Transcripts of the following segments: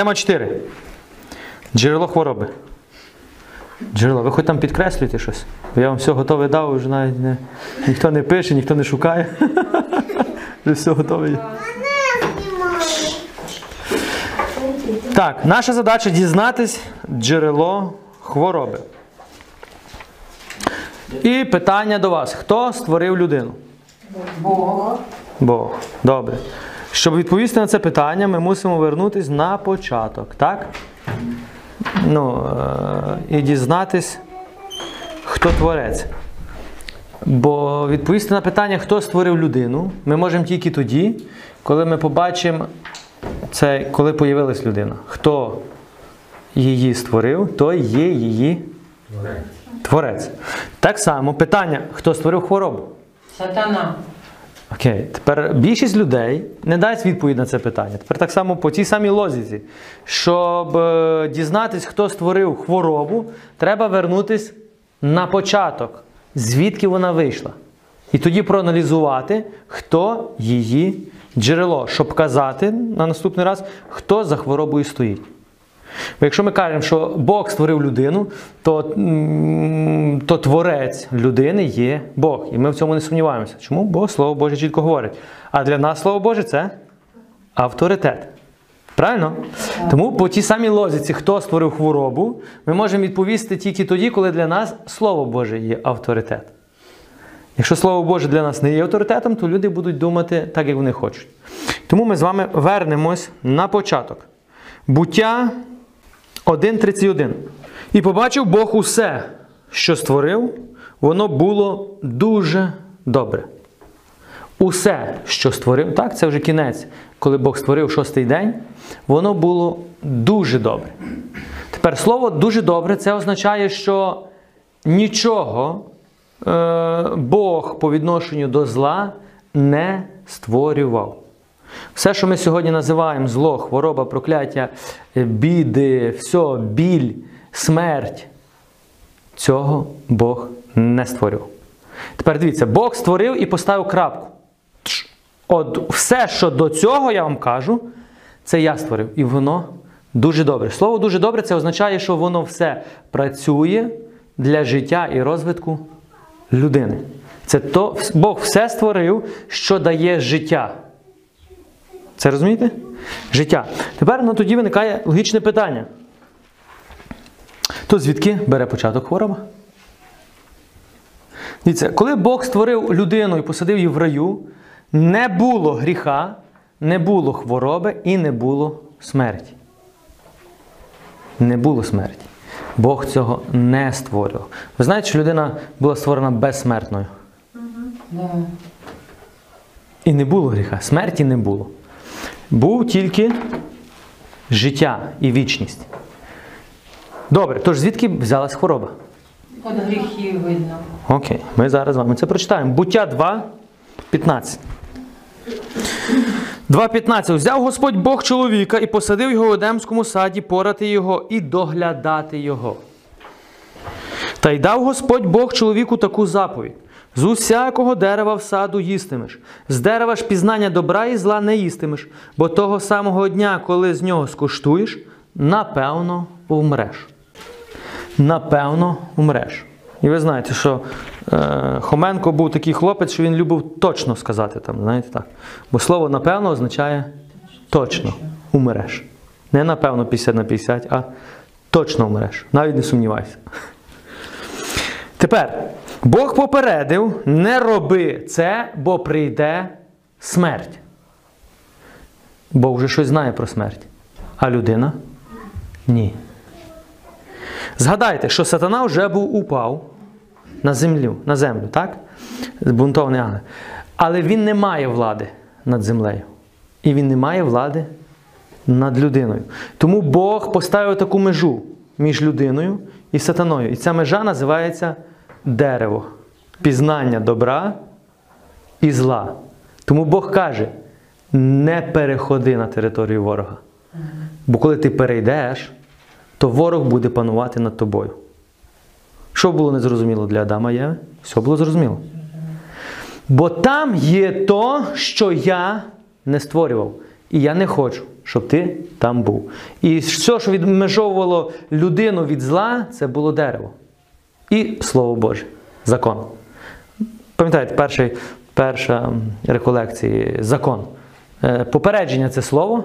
Тема 4. Джерело хвороби. Джерело, ви хоч там підкреслюєте щось? Я вам все готове дав, вже навіть не, ніхто не пише, ніхто не шукає. Вже все готове. Так, наша задача дізнатись джерело хвороби. І питання до вас: хто створив людину? Бог. Бог. Добре. Щоб відповісти на це питання, ми мусимо вернутися на початок, так? Ну, е- і дізнатись, хто творець. Бо відповісти на питання, хто створив людину, ми можемо тільки тоді, коли ми побачимо це, коли появилась людина. Хто її створив, той є її творець. Так само питання, хто створив хворобу. Сатана. Окей, тепер більшість людей не дасть відповідь на це питання. Тепер так само по тій самій лозіці. Щоб е, дізнатись, хто створив хворобу, треба вернутись на початок, звідки вона вийшла. І тоді проаналізувати, хто її джерело, щоб казати на наступний раз, хто за хворобою стоїть. Бо якщо ми кажемо, що Бог створив людину, то, то творець людини є Бог. І ми в цьому не сумніваємося. Чому? Бо Слово Боже чітко говорить. А для нас Слово Боже це авторитет. Правильно? Тому по тій самій лозіці, хто створив хворобу, ми можемо відповісти тільки тоді, коли для нас Слово Боже є авторитет. Якщо Слово Боже для нас не є авторитетом, то люди будуть думати так, як вони хочуть. Тому ми з вами вернемось на початок. Буття 1.31. І побачив Бог усе, що створив, воно було дуже добре. Усе, що створив, так, це вже кінець, коли Бог створив шостий день, воно було дуже добре. Тепер слово дуже добре це означає, що нічого е, Бог по відношенню до зла не створював. Все, що ми сьогодні називаємо зло, хвороба, прокляття, е, біди, все, біль, смерть, цього Бог не створив. Тепер дивіться, Бог створив і поставив крапку. От все, що до цього я вам кажу, це я створив. І воно дуже добре. Слово дуже добре це означає, що воно все працює для життя і розвитку людини. Це то, Бог все створив, що дає життя. Це розумієте? Життя. Тепер ну, тоді виникає логічне питання. То звідки бере початок хвороба? Дивіться, коли Бог створив людину і посадив її в раю, не було гріха, не було хвороби і не було смерті. Не було смерті. Бог цього не створював. Ви знаєте, що людина була створена безсмертною. Да. І не було гріха, смерті не було. Був тільки життя і вічність. Добре, тож звідки взялась хвороба? От гріхів видно. Окей, ми зараз з вами це прочитаємо. Буття 2, 15. 2.15. Взяв Господь Бог чоловіка і посадив його в Едемському саді, порати його і доглядати його. Та й дав Господь Бог чоловіку таку заповідь: з усякого дерева в саду їстимеш, з дерева ж пізнання добра і зла не їстимеш, бо того самого дня, коли з нього скуштуєш, напевно вмреш. Напевно вмреш. І ви знаєте, що е, Хоменко був такий хлопець, що він любив точно сказати там, знаєте так. Бо слово напевно означає точно умреш. Не напевно 50 на 50, а точно вмреш. Навіть не сумнівайся. Тепер, Бог попередив, не роби це, бо прийде смерть. Бог вже щось знає про смерть. А людина? Ні. Згадайте, що сатана вже був упав на землю, на землю, так? Збунтований ангел. Але він не має влади над землею. І він не має влади над людиною. Тому Бог поставив таку межу між людиною і сатаною. І ця межа називається дерево. Пізнання добра і зла. Тому Бог каже: не переходи на територію ворога. Бо коли ти перейдеш, то ворог буде панувати над тобою. Що було незрозуміло для Адама Єви? Все було зрозуміло. Бо там є то, що я не створював. І я не хочу, щоб ти там був. І все, що відмежовувало людину від зла, це було дерево. І Слово Боже, закон. Пам'ятаєте, перший, перша м, реколекції закон. Е, Попередження це слово,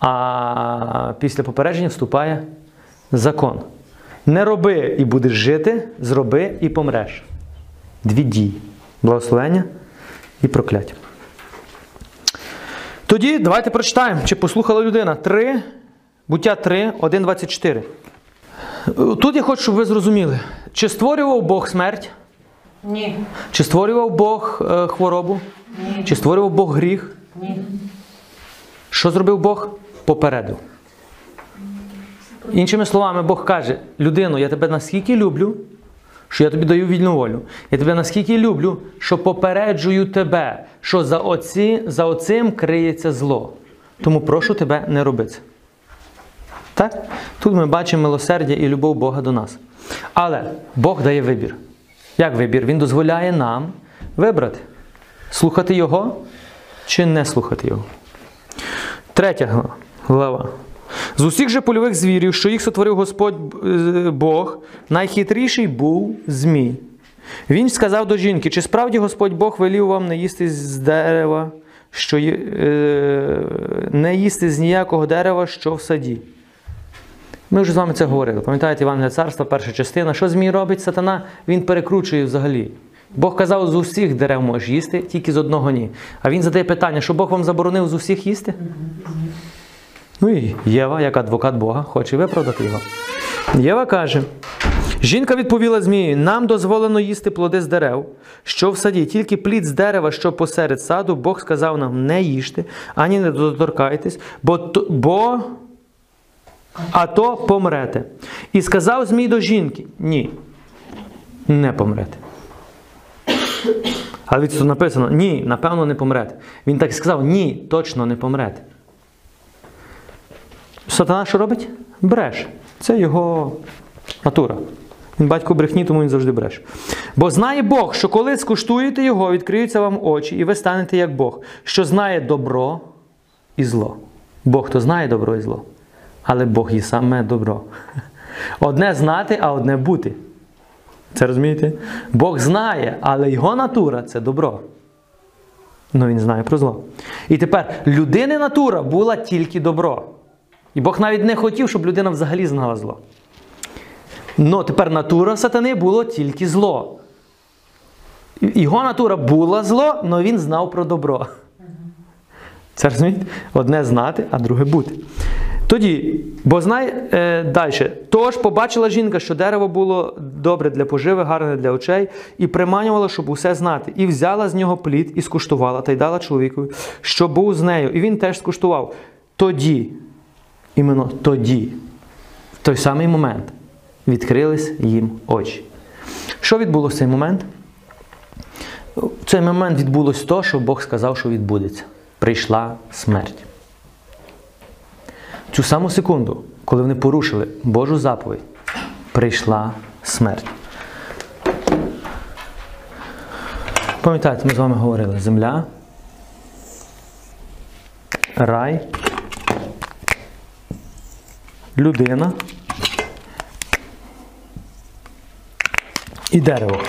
а після попередження вступає закон. Не роби і будеш жити, зроби і помреш. Дві дії. Благословення і прокляття. Тоді давайте прочитаємо, чи послухала людина 3, буття 3, 1, 24. Тут я хочу, щоб ви зрозуміли, чи створював Бог смерть, Ні. чи створював Бог е, хворобу, Ні. чи створював Бог гріх. Ні. Що зробив Бог? Попередив. Іншими словами, Бог каже: людину, я тебе наскільки люблю, що я тобі даю вільну волю. Я тебе наскільки люблю, що попереджую тебе, що за, оці, за оцим криється зло. Тому прошу тебе не роби це. Так? Тут ми бачимо милосердя і любов Бога до нас. Але Бог дає вибір. Як вибір? Він дозволяє нам вибрати, слухати Його чи не слухати Його. Третя глава. З усіх же польових звірів, що їх сотворив Господь е, Бог, найхитріший був Змій. Він сказав до жінки: чи справді Господь Бог велів вам не їсти з дерева, що е, не їсти з ніякого дерева, що в саді? Ми вже з вами це говорили. Пам'ятаєте Івангелія царства, перша частина. Що Змій робить сатана? Він перекручує взагалі. Бог казав, з усіх дерев можеш їсти, тільки з одного ні. А він задає питання, що Бог вам заборонив з усіх їсти? Ну і Єва, як адвокат Бога, хоче виправдати його. Єва каже: жінка відповіла Змії: нам дозволено їсти плоди з дерев, що в саді, тільки плід з дерева, що посеред саду, Бог сказав нам: не їжте, ані не доторкайтесь, бо, бо а то помрете. І сказав Змій до жінки: ні, не помрете. Але від тут написано: ні, напевно, не помрете. Він так і сказав: ні, точно не помрете. Сатана що робить? Бреше. Це його натура. Він батько брехні, тому він завжди бреше. Бо знає Бог, що коли скуштуєте його, відкриються вам очі, і ви станете як Бог, що знає добро і зло. Бог то знає добро і зло, але Бог є саме добро. Одне знати, а одне бути. Це розумієте? Бог знає, але його натура це добро. Ну він знає про зло. І тепер людини натура була тільки добро. І Бог навіть не хотів, щоб людина взагалі знала зло. Ну тепер натура сатани було тільки зло. Його натура була зло, але він знав про добро. Це розумієте? Одне знати, а друге бути. Тоді, бо знай е, далі. Тож побачила жінка, що дерево було добре для поживи, гарне для очей, і приманювала, щоб усе знати. І взяла з нього плід і скуштувала, та й дала чоловікові, що був з нею. І він теж скуштував. Тоді, іменно тоді, в той самий момент, відкрились їм очі. Що відбулося в цей момент? В цей момент відбулося то, що Бог сказав, що відбудеться. Прийшла смерть. Цю саму секунду, коли вони порушили Божу заповідь, прийшла смерть. Пам'ятаєте, ми з вами говорили: земля, рай, людина і дерево.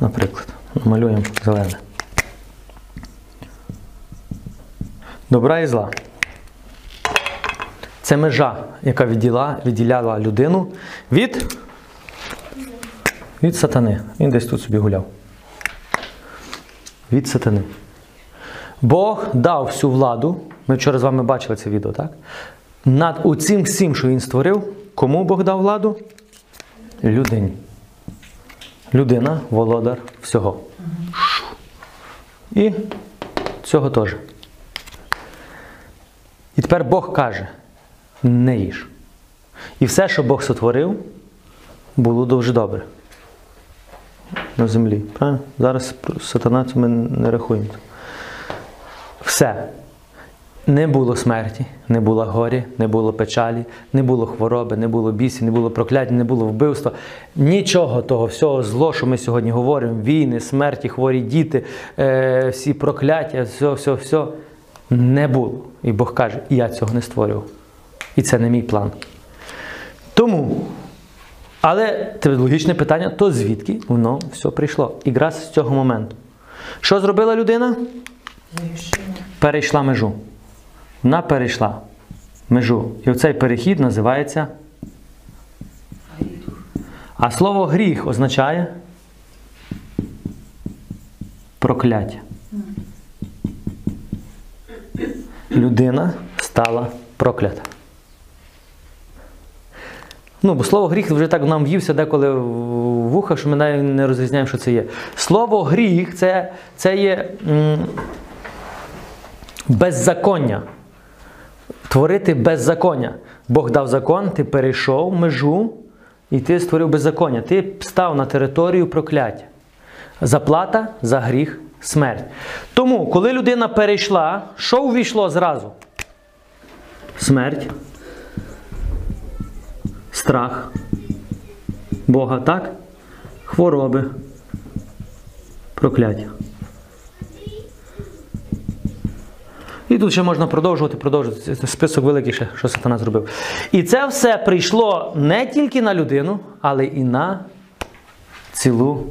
Наприклад, малюємо зелене. Добра і зла. Це межа, яка відділа, відділяла людину від, від сатани. Він десь тут собі гуляв. Від сатани. Бог дав всю владу. Ми вчора з вами бачили це відео, так? Над оцим всім, що він створив, кому Бог дав владу? Людині. Людина володар всього. І цього теж. І тепер Бог каже: не їж. І все, що Бог сотворив, було дуже добре. На землі. Правильно? Зараз сатана ми не рахуємо. Все. Не було смерті, не було горі, не було печалі, не було хвороби, не було бісів, не було прокляття, не було вбивства. Нічого того, всього зло, що ми сьогодні говоримо: війни, смерті, хворі діти, е, всі прокляття, все, все, все, не було. І Бог каже, я цього не створював. І це не мій план. Тому, але це логічне питання, то звідки воно все прийшло? Якраз з цього моменту. Що зробила людина? Перейшла межу. Вона перейшла межу. І оцей перехід називається. А слово гріх означає прокляття. Людина стала проклята. Ну, бо слово гріх вже так нам в'ївся деколи в вуха, що ми навіть не розрізняємо, що це є. Слово гріх це, це є м, беззаконня. Творити беззаконня. Бог дав закон, ти перейшов межу і ти створив беззаконня. Ти став на територію прокляття. Заплата за гріх смерть. Тому, коли людина перейшла, що увійшло зразу? Смерть, страх Бога, так? Хвороби, прокляття. І тут ще можна продовжувати, продовжувати. Це список великий ще, що сатана зробив. І це все прийшло не тільки на людину, але і на цілу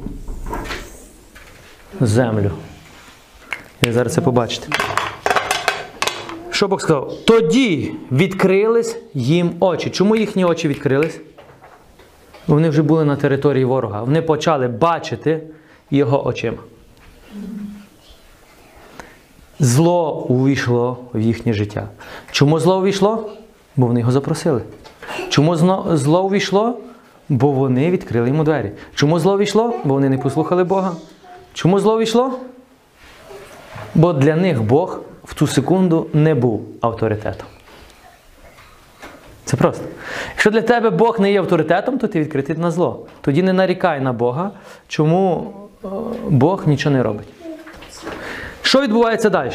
землю. І зараз це побачите. Що Бог сказав? Тоді відкрились їм очі. Чому їхні очі відкрились? Вони вже були на території ворога. Вони почали бачити його очима. Зло увійшло в їхнє життя. Чому зло увійшло? Бо вони його запросили. Чому зло увійшло? Бо вони відкрили йому двері. Чому зло увійшло? Бо вони не послухали Бога. Чому зло увійшло? Бо для них Бог в ту секунду не був авторитетом. Це просто. Якщо для тебе Бог не є авторитетом, то ти відкритий на зло. Тоді не нарікай на Бога, чому е, Бог нічого не робить. Що відбувається далі?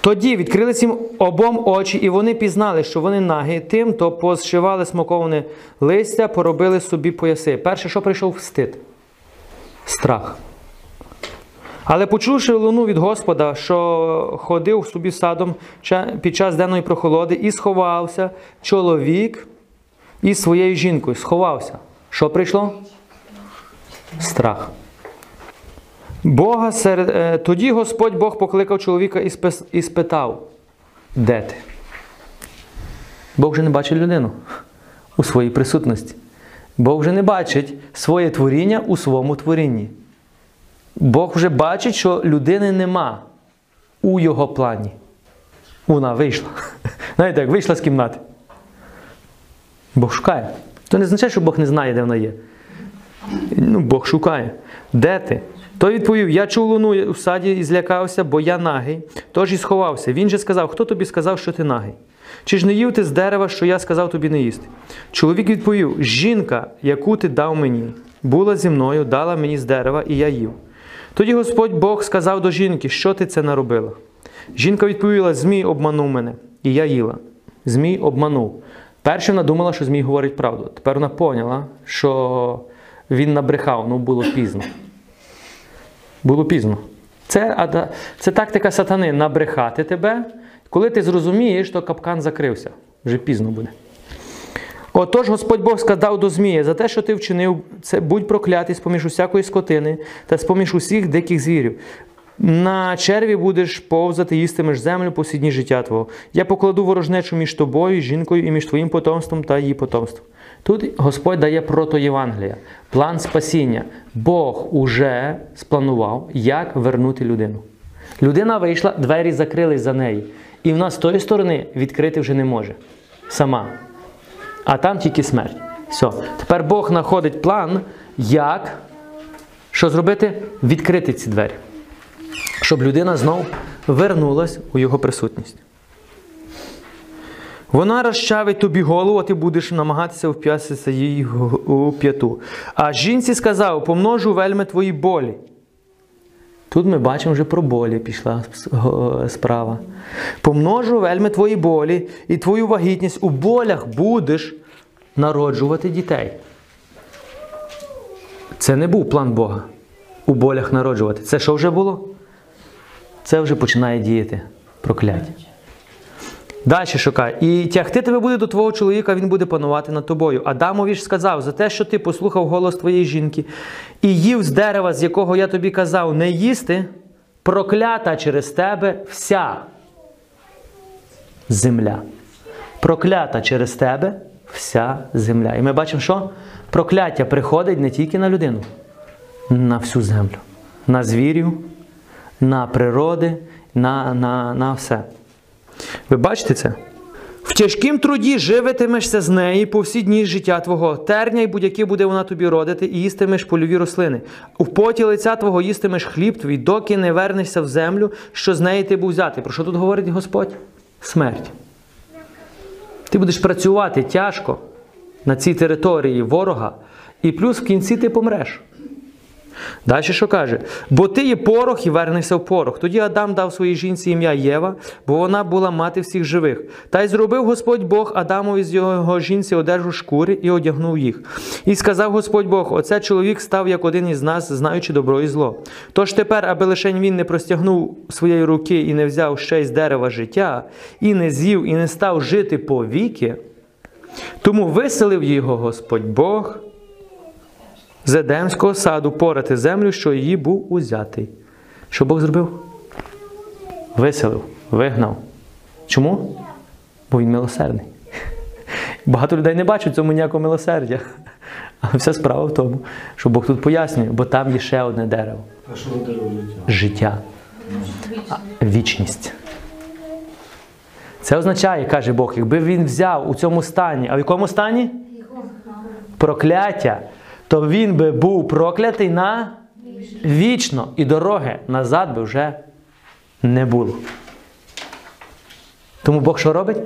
Тоді відкрилися їм обом очі, і вони пізнали, що вони нагі, тим, то позшивали смоковане листя, поробили собі пояси. Перше, що прийшов стид, страх. Але почувши луну від Господа, що ходив собі садом під час денної прохолоди, і сховався чоловік із своєю жінкою. Сховався. Що прийшло? Страх. Бога серед... е, Тоді Господь Бог покликав чоловіка і, спитав, де ти? Бог вже не бачить людину у своїй присутності. Бог вже не бачить своє творіння у своєму творінні. Бог вже бачить, що людини нема у його плані. Вона вийшла. Знаєте, як вийшла з кімнати. Бог шукає. То не означає, що Бог не знає, де вона є. Ну, Бог шукає. Де ти? Той відповів: Я чув луну в саді і злякався, бо я нагий, тож і сховався. Він же сказав: Хто тобі сказав, що ти нагий? Чи ж не їв ти з дерева, що я сказав тобі не їсти? Чоловік відповів: Жінка, яку ти дав мені, була зі мною, дала мені з дерева, і я їв. Тоді Господь Бог сказав до жінки, що ти це наробила. Жінка відповіла: Змій обманув мене, і я їла. Змій обманув. Перше вона думала, що Змій говорить правду. Тепер вона поняла, що він набрехав, ну було пізно. Було пізно. Це, це тактика сатани набрехати тебе. Коли ти зрозумієш, то капкан закрився. Вже пізно буде. Отож Господь Бог сказав до Змія, за те, що ти вчинив, це будь проклятий з-поміж усякої скотини та з-поміж усіх диких звірів. На черві будеш повзати, їстимеш землю по всі дні життя твого. Я покладу ворожнечу між тобою, жінкою і між твоїм потомством та її потомством. Тут Господь дає прото Євангелія, план спасіння. Бог уже спланував, як вернути людину. Людина вийшла, двері закрились за нею. І вона з тої сторони відкрити вже не може. Сама. А там тільки смерть. Все. Тепер Бог знаходить план, як що зробити? Відкрити ці двері. Щоб людина знов вернулась у його присутність. Вона розчавить тобі голову, а ти будеш намагатися вп'ятися їй у п'яту. А жінці сказав: помножу вельми твої болі. Тут ми бачимо вже про болі пішла справа. Помножу вельми твої болі і твою вагітність. У болях будеш народжувати дітей. Це не був план Бога. У болях народжувати. Це що вже було? Це вже починає діяти прокляття. Далі шукай. І тягти тебе буде до твого чоловіка, він буде панувати над тобою. Адамові ж сказав, за те, що ти послухав голос твоєї жінки і їв з дерева, з якого я тобі казав, не їсти, проклята через тебе вся земля. Проклята через тебе вся земля. І ми бачимо, що прокляття приходить не тільки на людину, на всю землю, на звірів, на природи, на, на, на все. Ви бачите це? В тяжкім труді живитимешся з неї по всі дні життя твого. Терня й будь-які буде вона тобі родити, і їстимеш польові рослини. У поті лиця твого їстимеш хліб твій, доки не вернешся в землю, що з неї ти був взятий. Про що тут говорить Господь? Смерть. Ти будеш працювати тяжко на цій території ворога, і плюс в кінці ти помреш. Далі що каже? Бо ти є порох і вернешся в порох. Тоді Адам дав своїй жінці ім'я Єва, бо вона була мати всіх живих. Та й зробив Господь Бог Адамові з його жінці одежу шкури і одягнув їх. І сказав Господь Бог: оце чоловік став як один із нас, знаючи добро і зло. Тож тепер, аби лише він не простягнув своєї руки і не взяв ще з дерева життя, і не з'їв, і не став жити повіки, тому виселив його Господь Бог з Едемського саду порати землю, що її був узятий. Що Бог зробив? Виселив, вигнав. Чому? Бо він милосердний. Багато людей не бачать цьому ніякого милосердя. Але вся справа в тому, що Бог тут пояснює, бо там є ще одне дерево А що на дерево життя? життя, вічність. Це означає, каже Бог, якби він взяв у цьому стані, а в якому стані? Прокляття, то він би був проклятий на вічно, і дороги назад би вже не було. Тому Бог що робить?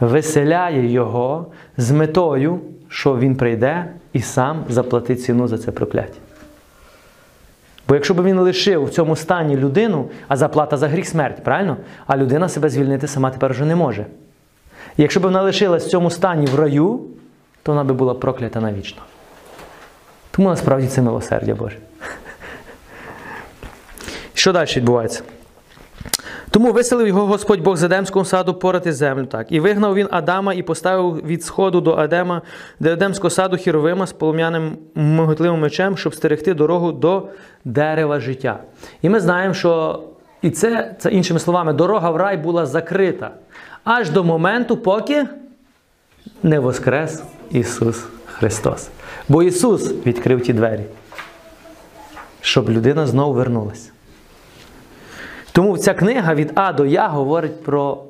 Виселяє його з метою, що він прийде і сам заплатить ціну за це прокляття. Бо якщо б він лишив в цьому стані людину, а заплата за гріх смерть, правильно? А людина себе звільнити сама тепер вже не може. І якщо б вона лишилась в цьому стані в раю, то вона би була проклята навічно. Тому насправді це милосердя Боже. Що далі відбувається? Тому виселив його Господь Бог з Едемського саду порати землю. Так. І вигнав він Адама і поставив від сходу до Адема, до Едемського саду хіровима з полум'яним миготливим мечем, щоб стерегти дорогу до дерева життя. І ми знаємо, що і це, це іншими словами, дорога в рай була закрита аж до моменту, поки не воскрес Ісус Христос. Бо Ісус відкрив ті двері, щоб людина знову вернулася. Тому ця книга від А до Я говорить про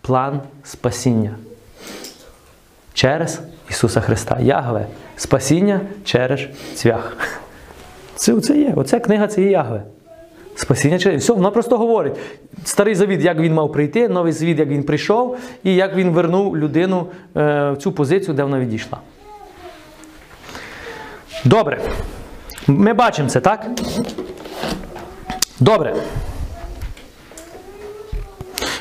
план спасіння через Ісуса Христа. Ягве. Спасіння через цвях. Це це є. Оця книга це є Ягве. Спасіння через. Все, вона просто говорить. Старий завіт, як він мав прийти, новий завіт, як він прийшов, і як він вернув людину е, в цю позицію, де вона відійшла. Добре. Ми бачимо це, так? Добре.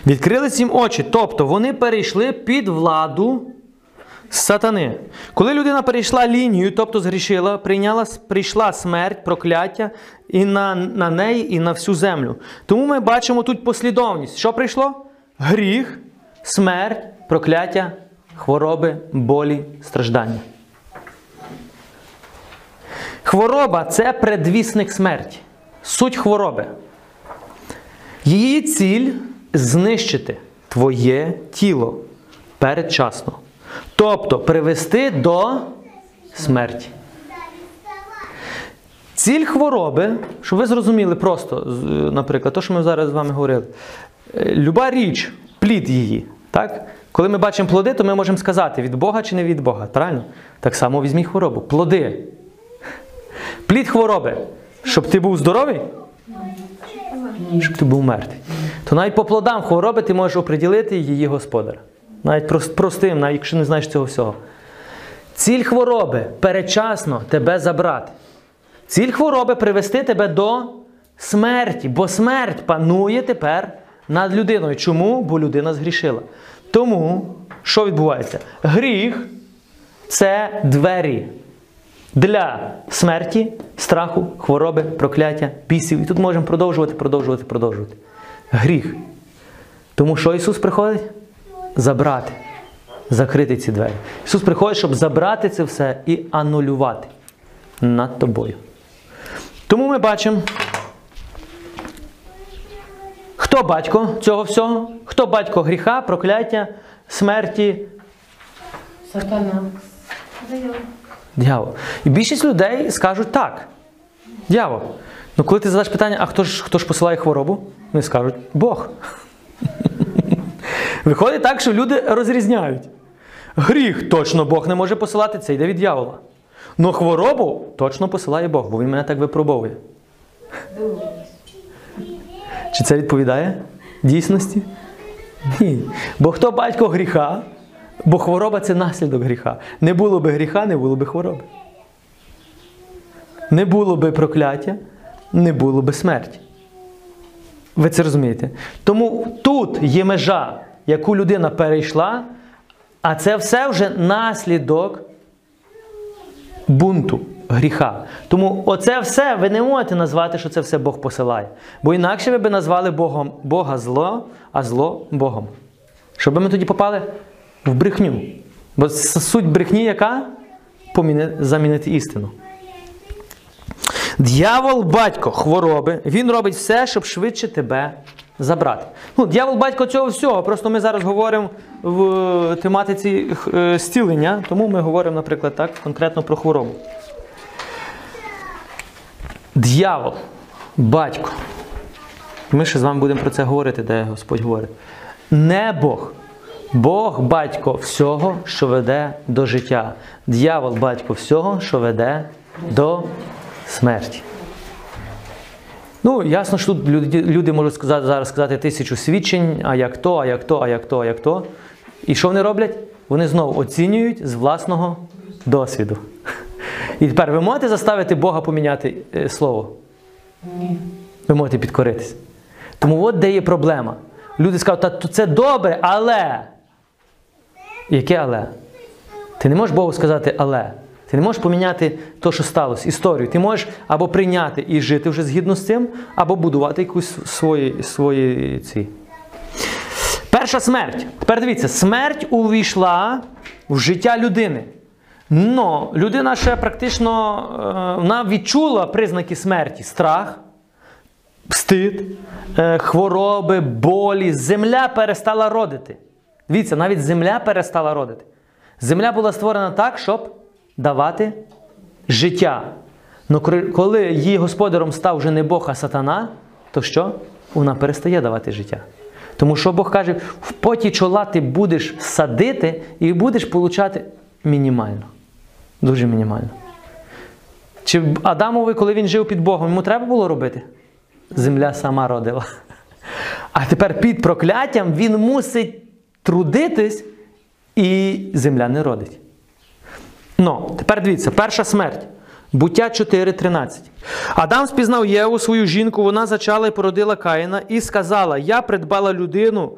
Відкрились їм очі, тобто вони перейшли під владу сатани. Коли людина перейшла лінію, тобто згрішила, прийняла, прийшла смерть, прокляття і на, на неї, і на всю землю. Тому ми бачимо тут послідовність. Що прийшло? Гріх, смерть, прокляття, хвороби, болі, страждання. Хвороба це предвісник смерті. Суть хвороби. Її ціль знищити твоє тіло передчасно. Тобто привести до смерті. Ціль хвороби, щоб ви зрозуміли просто, наприклад, то, що ми зараз з вами говорили. Е, Люба річ, плід її. Так? Коли ми бачимо плоди, то ми можемо сказати, від Бога чи не від Бога. Правильно? Так само візьміть хворобу. Плоди. Плід хвороби. Щоб ти був здоровий? Щоб ти був мертвий. То навіть по плодам хвороби ти можеш оприділити її господар. Навіть простим, навіть якщо не знаєш цього всього. Ціль хвороби передчасно тебе забрати. Ціль хвороби привести тебе до смерті, бо смерть панує тепер над людиною. Чому? Бо людина згрішила. Тому, що відбувається? Гріх це двері для смерті, страху, хвороби, прокляття, бісів. І тут можемо продовжувати, продовжувати, продовжувати. Гріх. Тому що Ісус приходить? забрати, закрити ці двері. Ісус приходить, щоб забрати це все і анулювати над тобою. Тому ми бачимо, хто батько цього всього, хто батько гріха, прокляття, смерті, Сатана. Дьявол. І більшість людей скажуть так. Дьявол. Ну коли ти задаш питання, а хто ж, хто ж посилає хворобу? Вони скажуть Бог. Виходить так, що люди розрізняють. Гріх точно Бог не може посилати, це йде від дьявола. Но хворобу точно посилає Бог, бо він мене так випробовує. Чи це відповідає дійсності? Ні. Бо хто батько гріха, бо хвороба це наслідок гріха. Не було би гріха, не було би хвороби. Не було би прокляття, не було би смерті. Ви це розумієте? Тому тут є межа, яку людина перейшла, а це все вже наслідок бунту, гріха. Тому оце все ви не можете назвати, що це все Бог посилає. Бо інакше ви би назвали Богом Бога зло, а зло Богом. Щоб ми тоді попали в брехню. Бо суть брехні яка? Поміни- замінити істину. Д'явол батько хвороби, він робить все, щоб швидше тебе забрати. Ну, д'явол батько цього всього. Просто ми зараз говоримо в тематиці е, зцілення, тому ми говоримо, наприклад, так, конкретно про хворобу. Д'явол, батько. Ми ще з вами будемо про це говорити, де Господь говорить. Не Бог. Бог батько всього, що веде до життя. Д'явол батько всього, що веде до смерті. Ну, ясно, що тут люди, люди можуть сказати, зараз сказати тисячу свідчень, а як то, а як то, а як то, а як то. І що вони роблять? Вони знову оцінюють з власного досвіду. І тепер ви можете заставити Бога поміняти е, слово? Ні. Ви можете підкоритись. Тому от де є проблема. Люди скажуть, та це добре, але. Яке але? Ти не можеш Богу сказати але. Ти не можеш поміняти те, що сталося, історію. Ти можеш або прийняти і жити вже згідно з цим, або будувати якусь свої, свої ці. Перша смерть. Тепер дивіться, смерть увійшла в життя людини. Но людина ще практично е, вона відчула признаки смерті: страх, стид, е, хвороби, болі. Земля перестала родити. Дивіться, навіть земля перестала родити. Земля була створена так, щоб давати життя. Но коли її господарем став вже не Бог, а сатана, то що? Вона перестає давати життя. Тому що Бог каже, в поті чола ти будеш садити і будеш получати мінімально. Дуже мінімально. Чи Адамові, коли він жив під Богом, йому треба було робити? Земля сама родила. А тепер під прокляттям він мусить трудитись, і земля не родить. Ну, тепер дивіться, перша смерть. Буття 4.13. Адам спізнав Єву, свою жінку, вона зачала і породила Каїна і сказала: Я придбала людину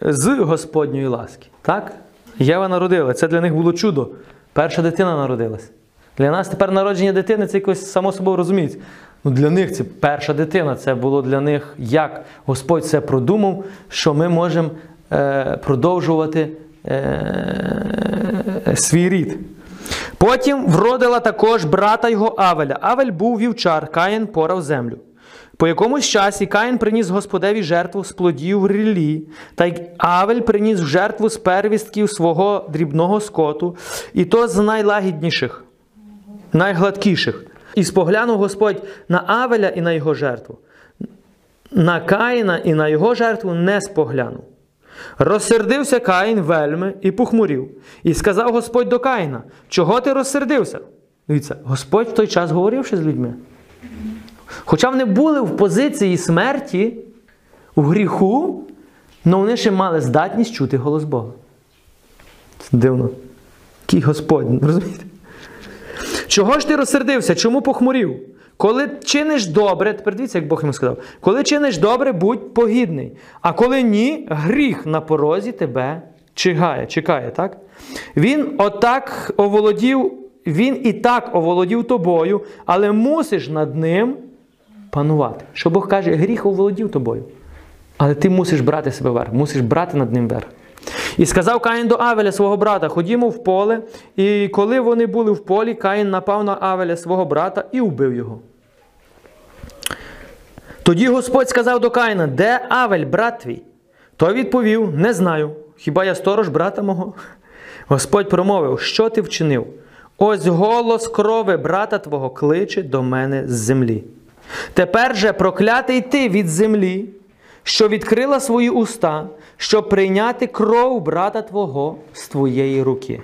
з Господньої ласки. Так? Єва народила. Це для них було чудо. Перша дитина народилась. Для нас тепер народження дитини це якось само собою розуміється. Ну, для них це перша дитина. Це було для них, як Господь це продумав, що ми можемо е, продовжувати е, свій рід. Потім вродила також брата його Авеля. Авель був вівчар, Каїн порав землю. По якомусь часі Каїн приніс Господеві жертву з плодів рілі, та й Авель приніс жертву з первістків свого дрібного скоту, і то з найлагідніших, найгладкіших. І споглянув Господь на Авеля і на його жертву. На Каїна і на його жертву не споглянув. Розсердився Каїн вельми і похмурів. І сказав Господь до Каїна: Чого ти розсердився? Дивіться, Господь в той час говоривши з людьми. Хоча вони були в позиції смерті, у гріху, але вони ще мали здатність чути голос Бога. Це дивно. Який Господь, розумієте? Чого ж ти розсердився? Чому похмурів? Коли чиниш добре, тепер дивіться, як Бог йому сказав, коли чиниш добре, будь погідний. А коли ні, гріх на порозі тебе чигає, чекає, так? Він отак оволодів, він і так оволодів тобою, але мусиш над ним панувати. Що Бог каже, гріх оволодів тобою. Але ти мусиш брати себе вверх, мусиш брати над ним верх. І сказав Каїн до Авеля свого брата: Ходімо в поле. І коли вони були в полі, Каїн напав на Авеля свого брата і убив його. Тоді Господь сказав до Каїна: Де Авель, брат твій? Той відповів: Не знаю. Хіба я сторож брата мого? Господь промовив: Що ти вчинив? Ось голос крови брата твого кличе до мене з землі. Тепер же проклятий ти від землі, що відкрила свої уста, щоб прийняти кров брата твого з твоєї руки.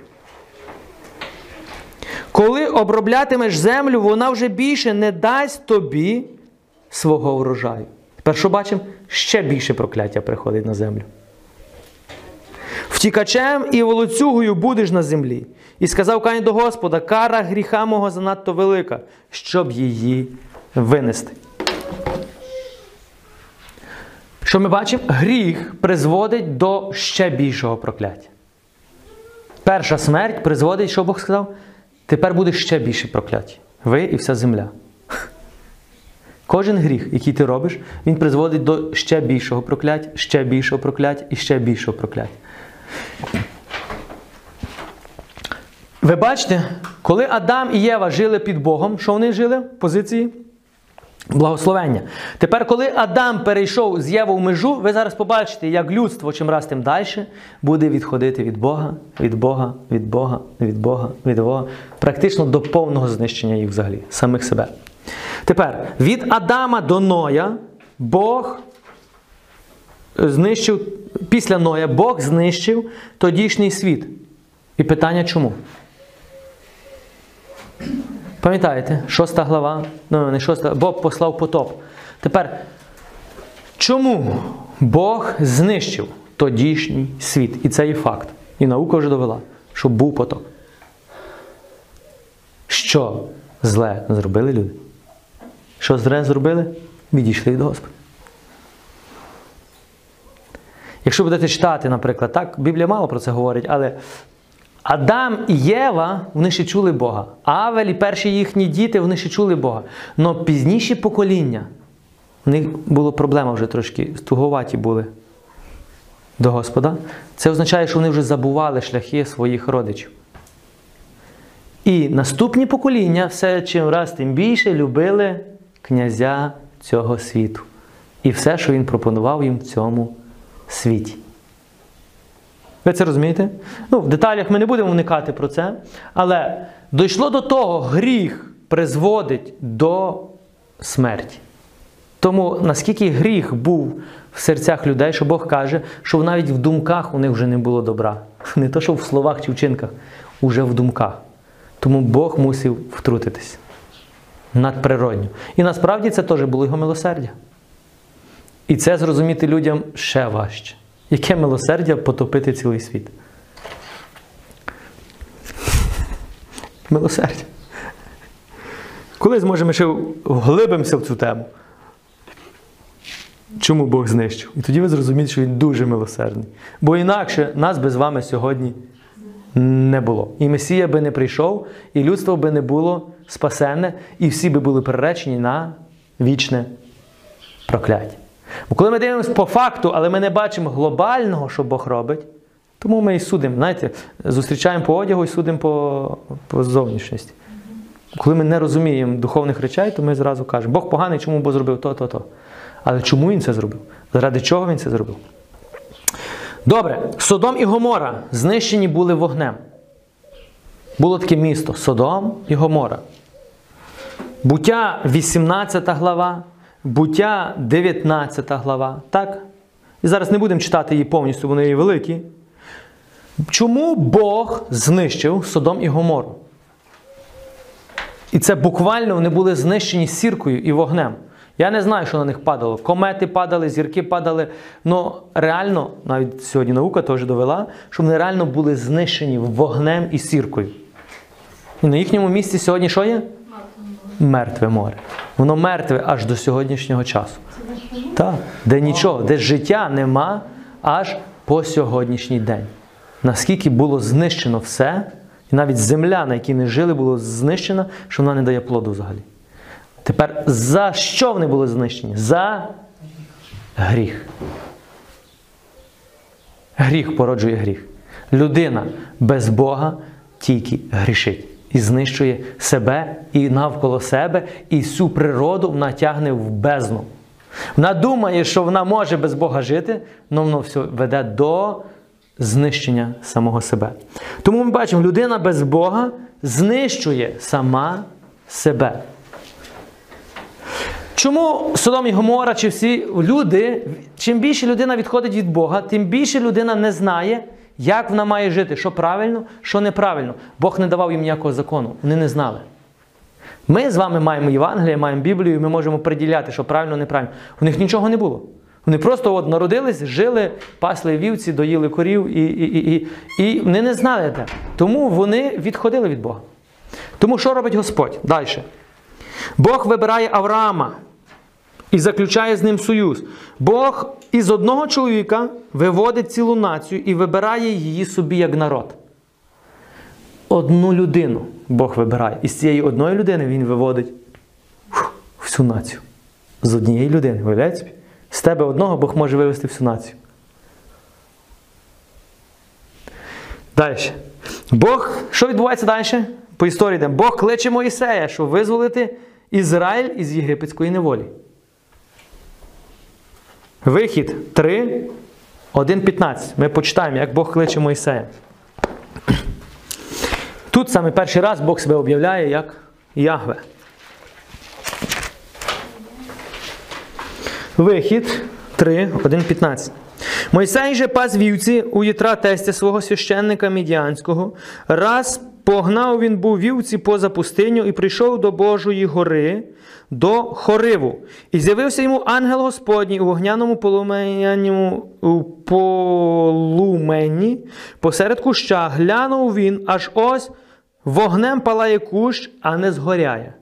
Коли оброблятимеш землю, вона вже більше не дасть тобі свого врожаю. Тепер що бачимо? Ще більше прокляття приходить на землю. Втікачем і волоцюгою будеш на землі. І сказав Каїн до Господа, кара гріха мого занадто велика, щоб її винести. Що ми бачимо? Гріх призводить до ще більшого прокляття. Перша смерть призводить, що Бог сказав, тепер буде ще більше прокляття. Ви і вся земля. Кожен гріх, який ти робиш, він призводить до ще більшого прокляття, ще більшого прокляття і ще більшого прокляття. Ви бачите, коли Адам і Єва жили під Богом, що вони жили в позиції? Благословення. Тепер, коли Адам перейшов з Єву в межу, ви зараз побачите, як людство чим раз тим далі буде відходити від Бога, від Бога, від Бога, від Бога, від Бога, практично до повного знищення їх взагалі, самих себе. Тепер від Адама до Ноя Бог знищив, після Ноя Бог знищив тодішній світ. І питання чому? Пам'ятаєте, шоста глава, ну не шоста, Бог послав потоп. Тепер, чому Бог знищив тодішній світ? І це є факт. І наука вже довела, що був потоп. Що зле зробили люди? Що зле зробили? Відійшли від Господа. Якщо будете читати, наприклад, так, Біблія мало про це говорить, але Адам і Єва, вони ще чули Бога. Авель і перші їхні діти, вони ще чули Бога. Но пізніші покоління, в них була проблема вже трошки, стуговаті були до Господа. Це означає, що вони вже забували шляхи своїх родичів. І наступні покоління все чим раз тим більше любили князя цього світу. І все, що він пропонував їм в цьому світі. Ви це розумієте? Ну, в деталях ми не будемо вникати про це. Але дійшло до того, гріх призводить до смерті. Тому наскільки гріх був в серцях людей, що Бог каже, що навіть в думках у них вже не було добра. Не то, що в словах чи вчинках, уже в думках. Тому Бог мусив втрутитись надприродньо. І насправді це теж було його милосердя. І це зрозуміти людям ще важче. Яке милосердя потопити цілий світ? Милосердя. Колись, може, ще вглибимося в цю тему. Чому Бог знищив? І тоді ви зрозумієте, що Він дуже милосердний. Бо інакше нас би з вами сьогодні не було. І Месія би не прийшов, і людство би не було спасенне, і всі би були переречені на вічне прокляття. Бо коли ми дивимося по факту, але ми не бачимо глобального, що Бог робить, тому ми і судимо. Знаєте, зустрічаємо по одягу і судимо по, по зовнішності. Коли ми не розуміємо духовних речей, то ми зразу кажемо, Бог поганий, чому Бог зробив то, то, то. Але чому він це зробив? Заради чого він це зробив? Добре, Содом і Гомора знищені були вогнем. Було таке місто Содом і Гомора. Буття 18 глава, буття 19 глава. Так? І зараз не будемо читати її повністю, вони є великі. Чому Бог знищив Содом і Гомору? І це буквально вони були знищені сіркою і вогнем. Я не знаю, що на них падало. Комети падали, зірки падали. але реально, навіть сьогодні наука теж довела, що вони реально були знищені вогнем і сіркою. І на їхньому місці сьогодні що є? Мертве море. Воно мертве аж до сьогоднішнього часу. Так, де нічого, де життя нема аж по сьогоднішній день. Наскільки було знищено все, і навіть земля, на якій не жили, була знищена, що вона не дає плоду взагалі. Тепер за що вони були знищені? За гріх. Гріх породжує гріх. Людина без Бога тільки грішить і знищує себе і навколо себе, і всю природу вона тягне в бездну. Вона думає, що вона може без Бога жити, але воно все веде до знищення самого себе. Тому ми бачимо, людина без Бога знищує сама себе. Чому Содом і Гомора чи всі люди, чим більше людина відходить від Бога, тим більше людина не знає, як вона має жити, що правильно, що неправильно. Бог не давав їм ніякого закону, вони не знали. Ми з вами маємо Євангеліє, маємо Біблію, і ми можемо приділяти, що правильно, неправильно. У них нічого не було. Вони просто от народились, жили, пасли вівці, доїли корів, і, і, і, і, і вони не знали те. Тому вони відходили від Бога. Тому що робить Господь? Далі. Бог вибирає Авраама і заключає з ним союз. Бог із одного чоловіка виводить цілу націю і вибирає її собі як народ. Одну людину Бог вибирає. І з цієї одної людини він виводить всю націю. З однієї людини. Виявляєте собі? З тебе одного Бог може вивести всю націю. Далі. Бог, що відбувається далі? По історії йдемо. Бог кличе Моїсея, щоб визволити Ізраїль із єгипетської неволі. Вихід 3, 1, 15. Ми почитаємо, як Бог кличе Моїсея. Тут саме перший раз Бог себе об'являє як Ягве. Вихід 3, 1, 15. Мойсей же пас вівці у Єтра тестя свого священника Мідіанського. Раз погнав він був вівці поза пустиню і прийшов до Божої гори, до Хориву. І з'явився йому ангел Господній у вогняному полумені посеред куща. Глянув він, аж ось вогнем палає кущ, а не згоряє.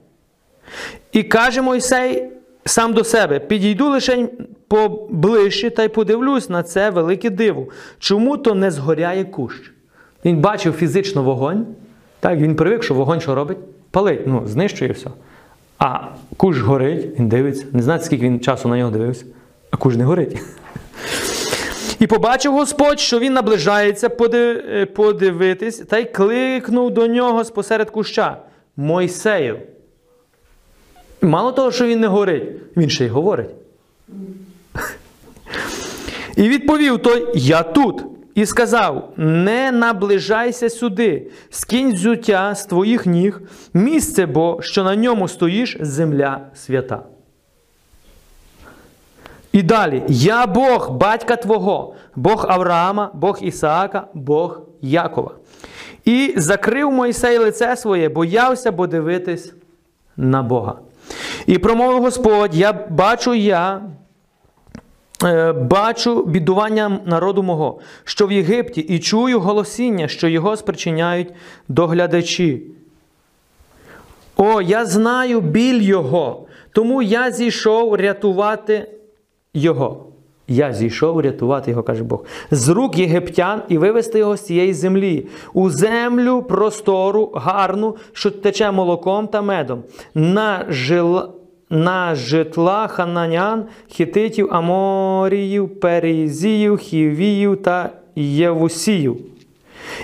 І каже Мойсей сам до себе: підійду лише поближче та й подивлюсь на це велике диво. Чому то не згоряє кущ? Він бачив фізично вогонь. Так, він привик, що вогонь що робить? Палить, ну, знищує все. А кущ горить, він дивиться. Не знає, скільки він часу на нього дивився, а кущ не горить. І побачив Господь, що він наближається подивитись, та й кликнув до нього спосеред куща Мойсею. Мало того, що він не горить, він ще й говорить. І відповів той: Я тут. І сказав: Не наближайся сюди, скинь взуття з твоїх ніг, місце бо, що на ньому стоїш, земля свята. І далі: Я Бог, батька Твого, Бог Авраама, Бог Ісаака, Бог Якова. І закрив Мойсей лице своє, боявся, бо дивитись на Бога. І промовив Господь: Я бачу я. Е, Бачу бідування народу мого, що в Єгипті, і чую голосіння, що його спричиняють доглядачі. О, я знаю біль його, тому я зійшов рятувати його. Я зійшов рятувати його, каже Бог, з рук єгиптян і вивести його з цієї землі, у землю простору, гарну, що тече молоком та медом, на, жил... на житла хананян, хітитів, аморіїв, перезіїв, хівіїв та євусіїв.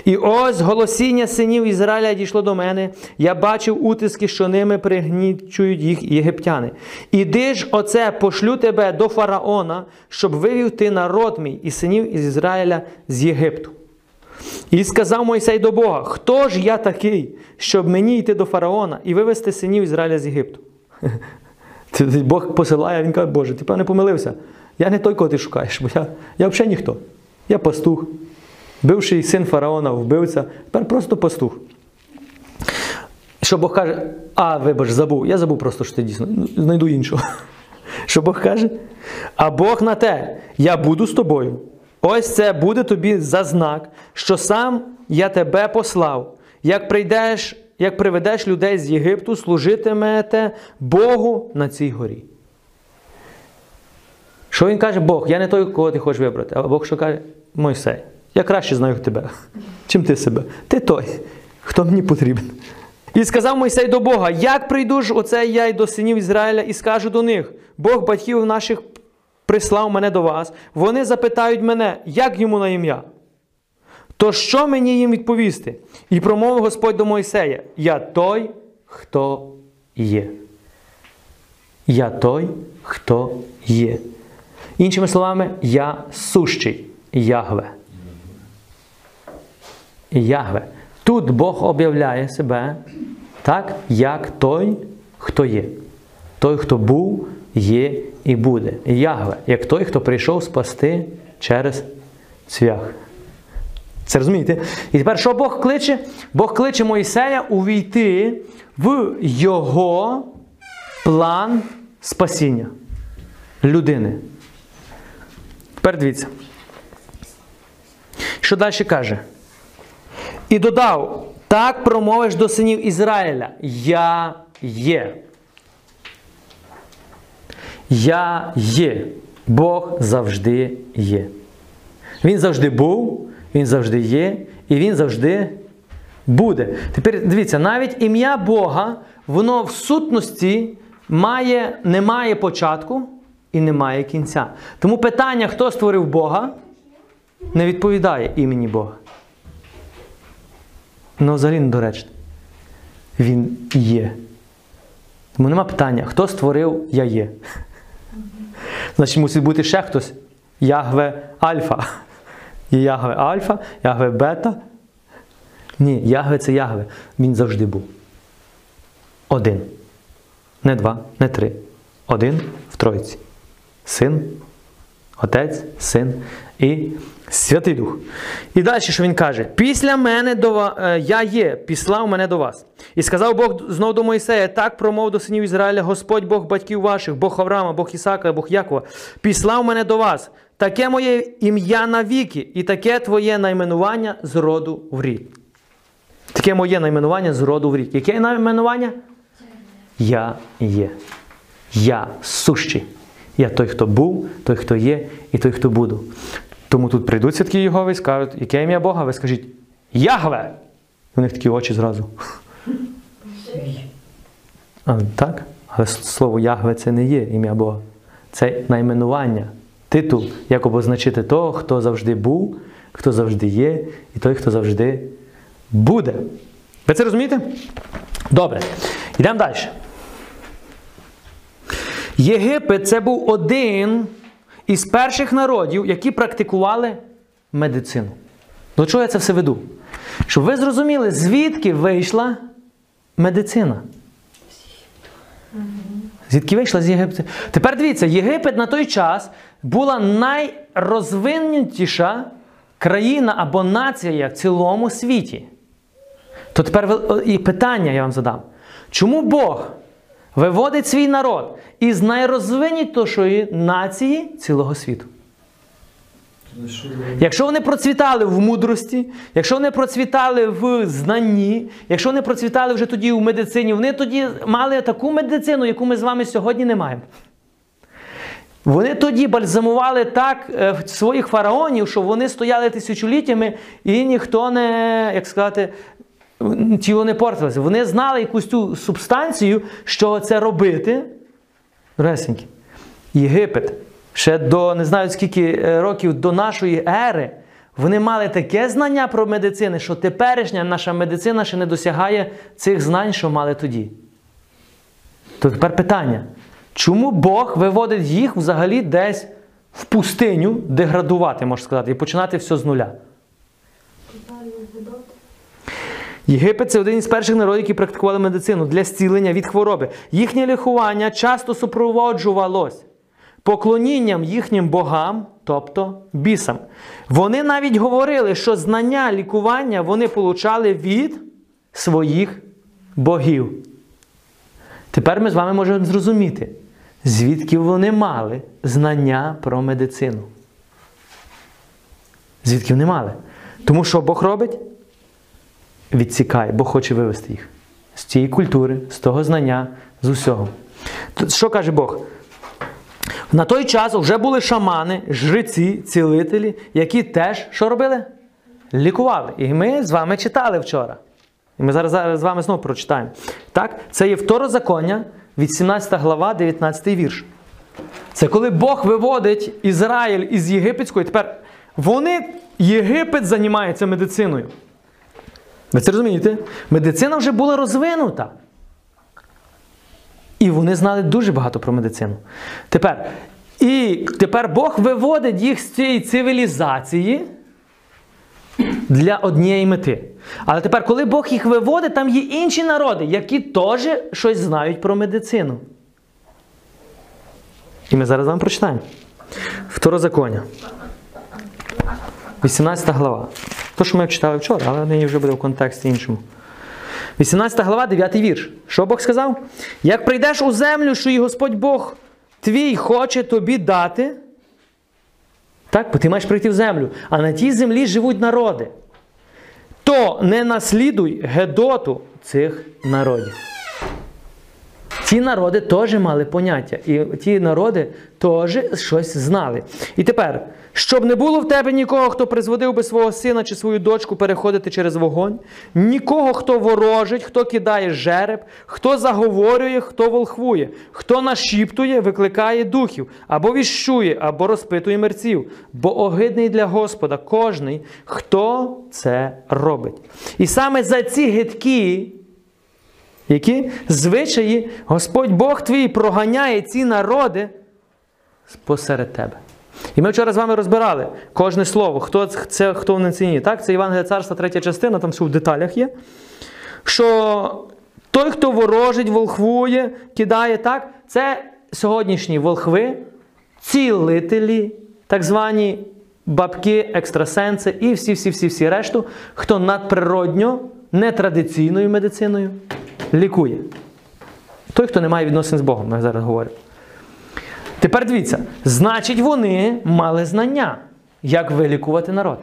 І ось голосіння синів Ізраїля дійшло до мене. Я бачив утиски, що ними пригнічують їх єгиптяни. Іди ж, оце, пошлю тебе до фараона, щоб вивів ти народ мій і синів із Ізраїля з Єгипту. І сказав Мойсей до Бога: Хто ж я такий, щоб мені йти до фараона і вивести синів Ізраїля з Єгипту? Бог посилає, він каже, Боже, ти певне помилився. Я не той, кого ти шукаєш, бо я, я взагалі ніхто. Я пастух. Бивший син фараона, вбивця, тепер просто пастух. Що Бог каже, а, вибач, забув. Я забув просто, що ти дійсно. Ну, Знайду іншого. Що Бог каже? А Бог на те, я буду з тобою. Ось це буде тобі за знак, що сам я тебе послав. Як прийдеш, як приведеш людей з Єгипту, служитимете Богу на цій горі. Що він каже? Бог, я не той, кого ти хочеш вибрати. А Бог що каже? Мойсей, я краще знаю тебе, чим ти себе. Ти той, хто мені потрібен. І сказав Мойсей до Бога: Як прийду ж оце я й до синів Ізраїля і скажу до них: Бог батьків наших прислав мене до вас, вони запитають мене, як йому на ім'я. То що мені їм відповісти? І промовив Господь до Мойсея: Я той, хто є. Я той, хто є. Іншими словами, я сущий Ягве. Ягве. Тут Бог об'являє себе так, як той, хто є. Той, хто був, є і буде. Ягве, як той, хто прийшов спасти через цвях. Це розумієте? І тепер що Бог кличе? Бог кличе Моїсея увійти в його план спасіння людини. Тепер дивіться. Що далі каже? І додав: так промовиш до синів Ізраїля: Я є. Я є. Бог завжди є. Він завжди був, він завжди є, і він завжди буде. Тепер дивіться, навіть ім'я Бога, воно в сутності має, не має початку і не має кінця. Тому питання, хто створив Бога, не відповідає імені Бога. Ну, взагалі недоречно. Він є. Тому нема питання, хто створив я є. Значить, мусить бути ще хтось. Ягве Альфа. Є Ягве Альфа, Ягве Бета. Ні, Ягве це Ягве. Він завжди був. Один. Не два, не три. Один в Тройці. Син, Отець, Син і Святий Дух. І далі, що він каже: Після мене до е, я є, післав мене до вас. І сказав Бог знов до Мойсея: так промов до синів Ізраїля, Господь Бог батьків ваших, Бог Авраама, Бог Ісака, Бог Якова, післав мене до вас. Таке моє ім'я навіки, і таке твоє найменування з роду в рід. Таке моє найменування з роду в рід. Яке найменування? Я є. Я сущий. Я той, хто був, той, хто є, і той, хто буду. Тому тут прийдуть святки Єгови і скажуть, яке ім'я Бога? Ви скажіть Ягве! І у них такі очі зразу. А, так? Але слово Ягве це не є ім'я Бога. Це найменування, титул, як обозначити того, хто завжди був, хто завжди є, і той, хто завжди буде. Ви це розумієте? Добре. Йдемо далі. Єгипет це був один із перших народів, які практикували медицину. До чого я це все веду? Щоб ви зрозуміли, звідки вийшла медицина. Звідки вийшла з Єгипту? Тепер дивіться, Єгипет на той час була найрозвинутіша країна або нація в цілому світі. То тепер і питання я вам задам. Чому Бог виводить свій народ із найрозвинутішої нації цілого світу? Якщо вони процвітали в мудрості, якщо вони процвітали в знанні, якщо вони процвітали вже тоді в медицині, вони тоді мали таку медицину, яку ми з вами сьогодні не маємо. Вони тоді бальзамували так е, своїх фараонів, що вони стояли тисячоліттями і ніхто не, як сказати, тіло не портилося. Вони знали якусь ту субстанцію, що це робити. Ресеньки. Єгипет ще до не знаю скільки е, років до нашої ери. Вони мали таке знання про медицини, що теперішня наша медицина ще не досягає цих знань, що мали тоді. То тепер питання: чому Бог виводить їх взагалі десь в пустиню деградувати, можна сказати, і починати все з нуля? Єгипет це один із перших народів, які практикували медицину для зцілення від хвороби. Їхнє лікування часто супроводжувалось поклонінням їхнім богам, тобто бісам. Вони навіть говорили, що знання лікування вони получали від своїх богів. Тепер ми з вами можемо зрозуміти, звідки вони мали знання про медицину. Звідки вони мали? Тому що Бог робить? Відсікає, Бог хоче вивести їх з цієї культури, з того знання, з усього. Що каже Бог? На той час вже були шамани, жреці, цілителі, які теж що робили? Лікували. І ми з вами читали вчора. І ми зараз, зараз з вами знову прочитаємо. Так? Це є второзаконня, від 17 глава, 19 вірш. Це коли Бог виводить Ізраїль із єгипетської, тепер вони, Єгипет займається медициною. Ви це розумієте? Медицина вже була розвинута. І вони знали дуже багато про медицину. Тепер, і тепер Бог виводить їх з цієї цивілізації для однієї мети. Але тепер, коли Бог їх виводить, там є інші народи, які теж щось знають про медицину. І ми зараз вам прочитаємо. Второзаконня. 18 глава. То, що ми читали вчора, але нині вже буде в контексті іншому. 18 глава, 9 вірш. Що Бог сказав? Як прийдеш у землю, що і Господь Бог твій хоче тобі дати, так, бо ти маєш прийти в землю, а на тій землі живуть народи, то не наслідуй гедоту цих народів. Ті народи теж мали поняття, і ті народи теж щось знали. І тепер, щоб не було в тебе нікого, хто призводив би свого сина чи свою дочку переходити через вогонь, нікого, хто ворожить, хто кидає жереб, хто заговорює, хто волхвує, хто нашіптує, викликає духів, або віщує, або розпитує мерців, бо огидний для Господа кожний, хто це робить. І саме за ці гидкі. Які звичаї Господь Бог твій проганяє ці народи посеред тебе. І ми вчора з вами розбирали кожне слово, хто це, хто в ціні. Так, це Євангелія царства, третя частина, там все в деталях є. Що той, хто ворожить, волхвує, кидає, так, це сьогоднішні волхви, цілителі, так звані бабки, екстрасенси і всі-всі-всі-всі решту, хто надприродньо, нетрадиційною медициною лікує. Той, хто не має відносин з Богом, я зараз говорю. Тепер дивіться, значить, вони мали знання, як вилікувати народ.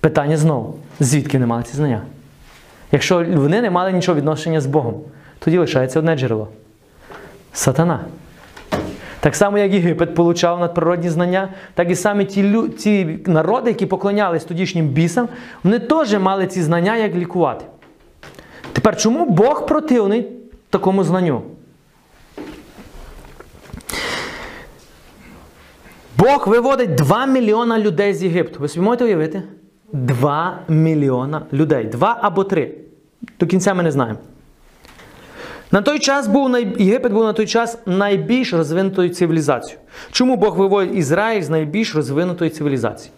Питання знову: звідки вони мали ці знання? Якщо вони не мали нічого відношення з Богом, тоді лишається одне джерело сатана. Так само, як Єгипет получав надприродні знання, так і саме ті, ті народи, які поклонялись тодішнім бісам, вони теж мали ці знання, як лікувати. Тепер, чому Бог противний такому знанню? Бог виводить 2 мільйона людей з Єгипту. Ви собі можете уявити? 2 мільйона людей. 2 або 3. До кінця ми не знаємо. На той час був. Єгипет був на той час найбільш розвинутою цивілізацією. Чому Бог виводить Ізраїль з найбільш розвинутої цивілізації?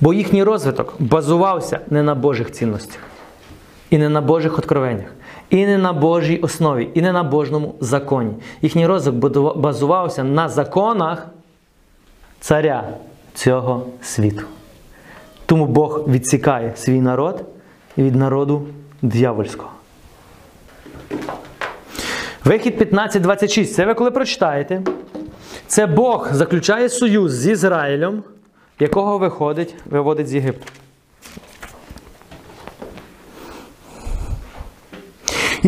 Бо їхній розвиток базувався не на Божих цінностях, і не на Божих откровеннях, і не на Божій основі, і не на Божному законі. Їхній розвиток базувався на законах царя цього світу. Тому Бог відсікає свій народ від народу дьявольського. Вихід 15.26. Це ви коли прочитаєте. Це Бог заключає союз з Ізраїлем, якого виходить, виводить з Єгипту.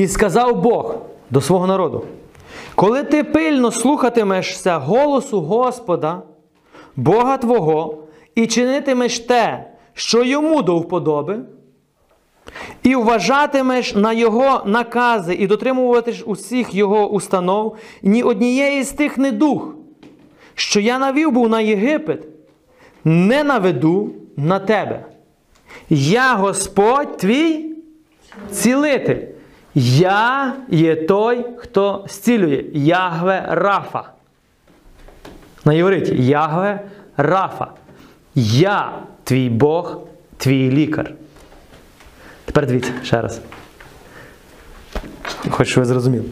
І сказав Бог до свого народу: коли ти пильно слухатимешся голосу Господа, Бога Твого, і чинитимеш те, що йому до вподоби, і вважатимеш на Його накази і дотримуватиш усіх Його установ, ні однієї з тих недух, що я навів був на Єгипет, не наведу на тебе. Я Господь твій цілитель. Я є той, хто зцілює. Ягве Рафа. На євриті Ягве Рафа. Я твій Бог, твій лікар. Тепер дивіться ще раз. Щоб ви зрозуміли.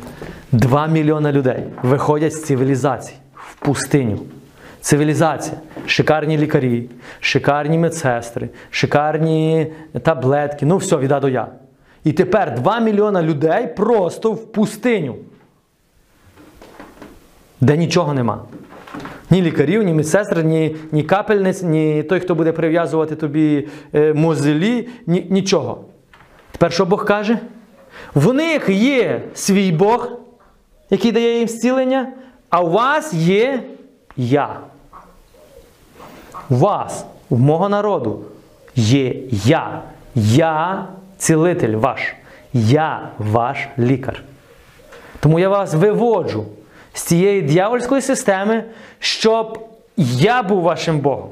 Два мільйони людей виходять з цивілізації в пустиню. Цивілізація. Шикарні лікарі, шикарні медсестри, шикарні таблетки. Ну, все, від А до Я. І тепер 2 мільйона людей просто в пустиню, де нічого нема. Ні лікарів, ні медсестр, ні, ні капельниць, ні той, хто буде прив'язувати тобі е, мозелі, ні, нічого. Тепер що Бог каже? В них є свій Бог, який дає їм зцілення, а у вас є я. У вас, в мого народу, є я. Я цілитель ваш. Я ваш лікар. Тому я вас виводжу з цієї дьявольської системи, щоб я був вашим Богом.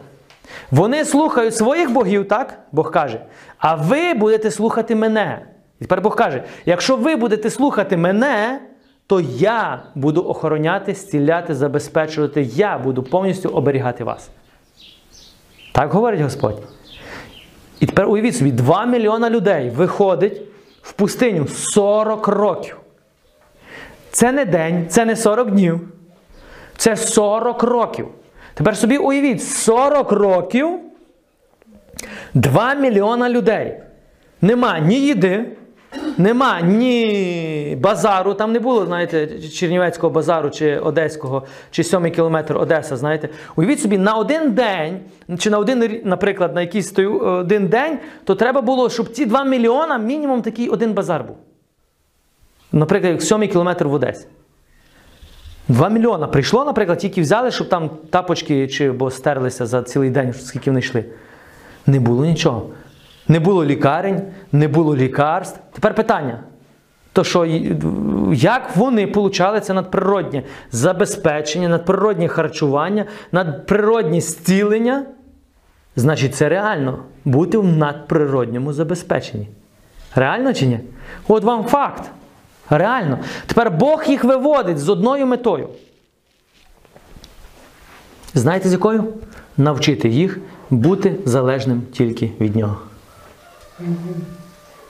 Вони слухають своїх богів, так? Бог каже, а ви будете слухати мене. І тепер Бог каже: якщо ви будете слухати мене, то я буду охороняти, зціляти, забезпечувати, я буду повністю оберігати вас. Так говорить Господь. І тепер уявіть собі, 2 мільйона людей виходить в пустиню 40 років. Це не день, це не 40 днів. Це 40 років. Тепер собі уявіть, 40 років 2 мільйона людей. Нема ні їди, нема ні базару. Там не було, знаєте, Чернівецького базару чи Одеського, чи 7 кілометр Одеса. Знаєте, уявіть собі, на один день, чи на один, наприклад, на якийсь той е, один день, то треба було, щоб ці 2 мільйона мінімум такий один базар був. Наприклад, 7 кілометр в Одесі. 2 мільйона прийшло, наприклад, тільки взяли, щоб там тапочки чи бо стерлися за цілий день, скільки вони йшли. Не було нічого. Не було лікарень, не було лікарств. Тепер питання. То що, як вони получали це надприроднє забезпечення, надприроднє харчування, надприроднє зцілення? Значить, це реально бути в надприродньому забезпеченні. Реально чи ні? От вам факт. Реально. Тепер Бог їх виводить з одною метою. Знаєте з якою? Навчити їх бути залежним тільки від нього.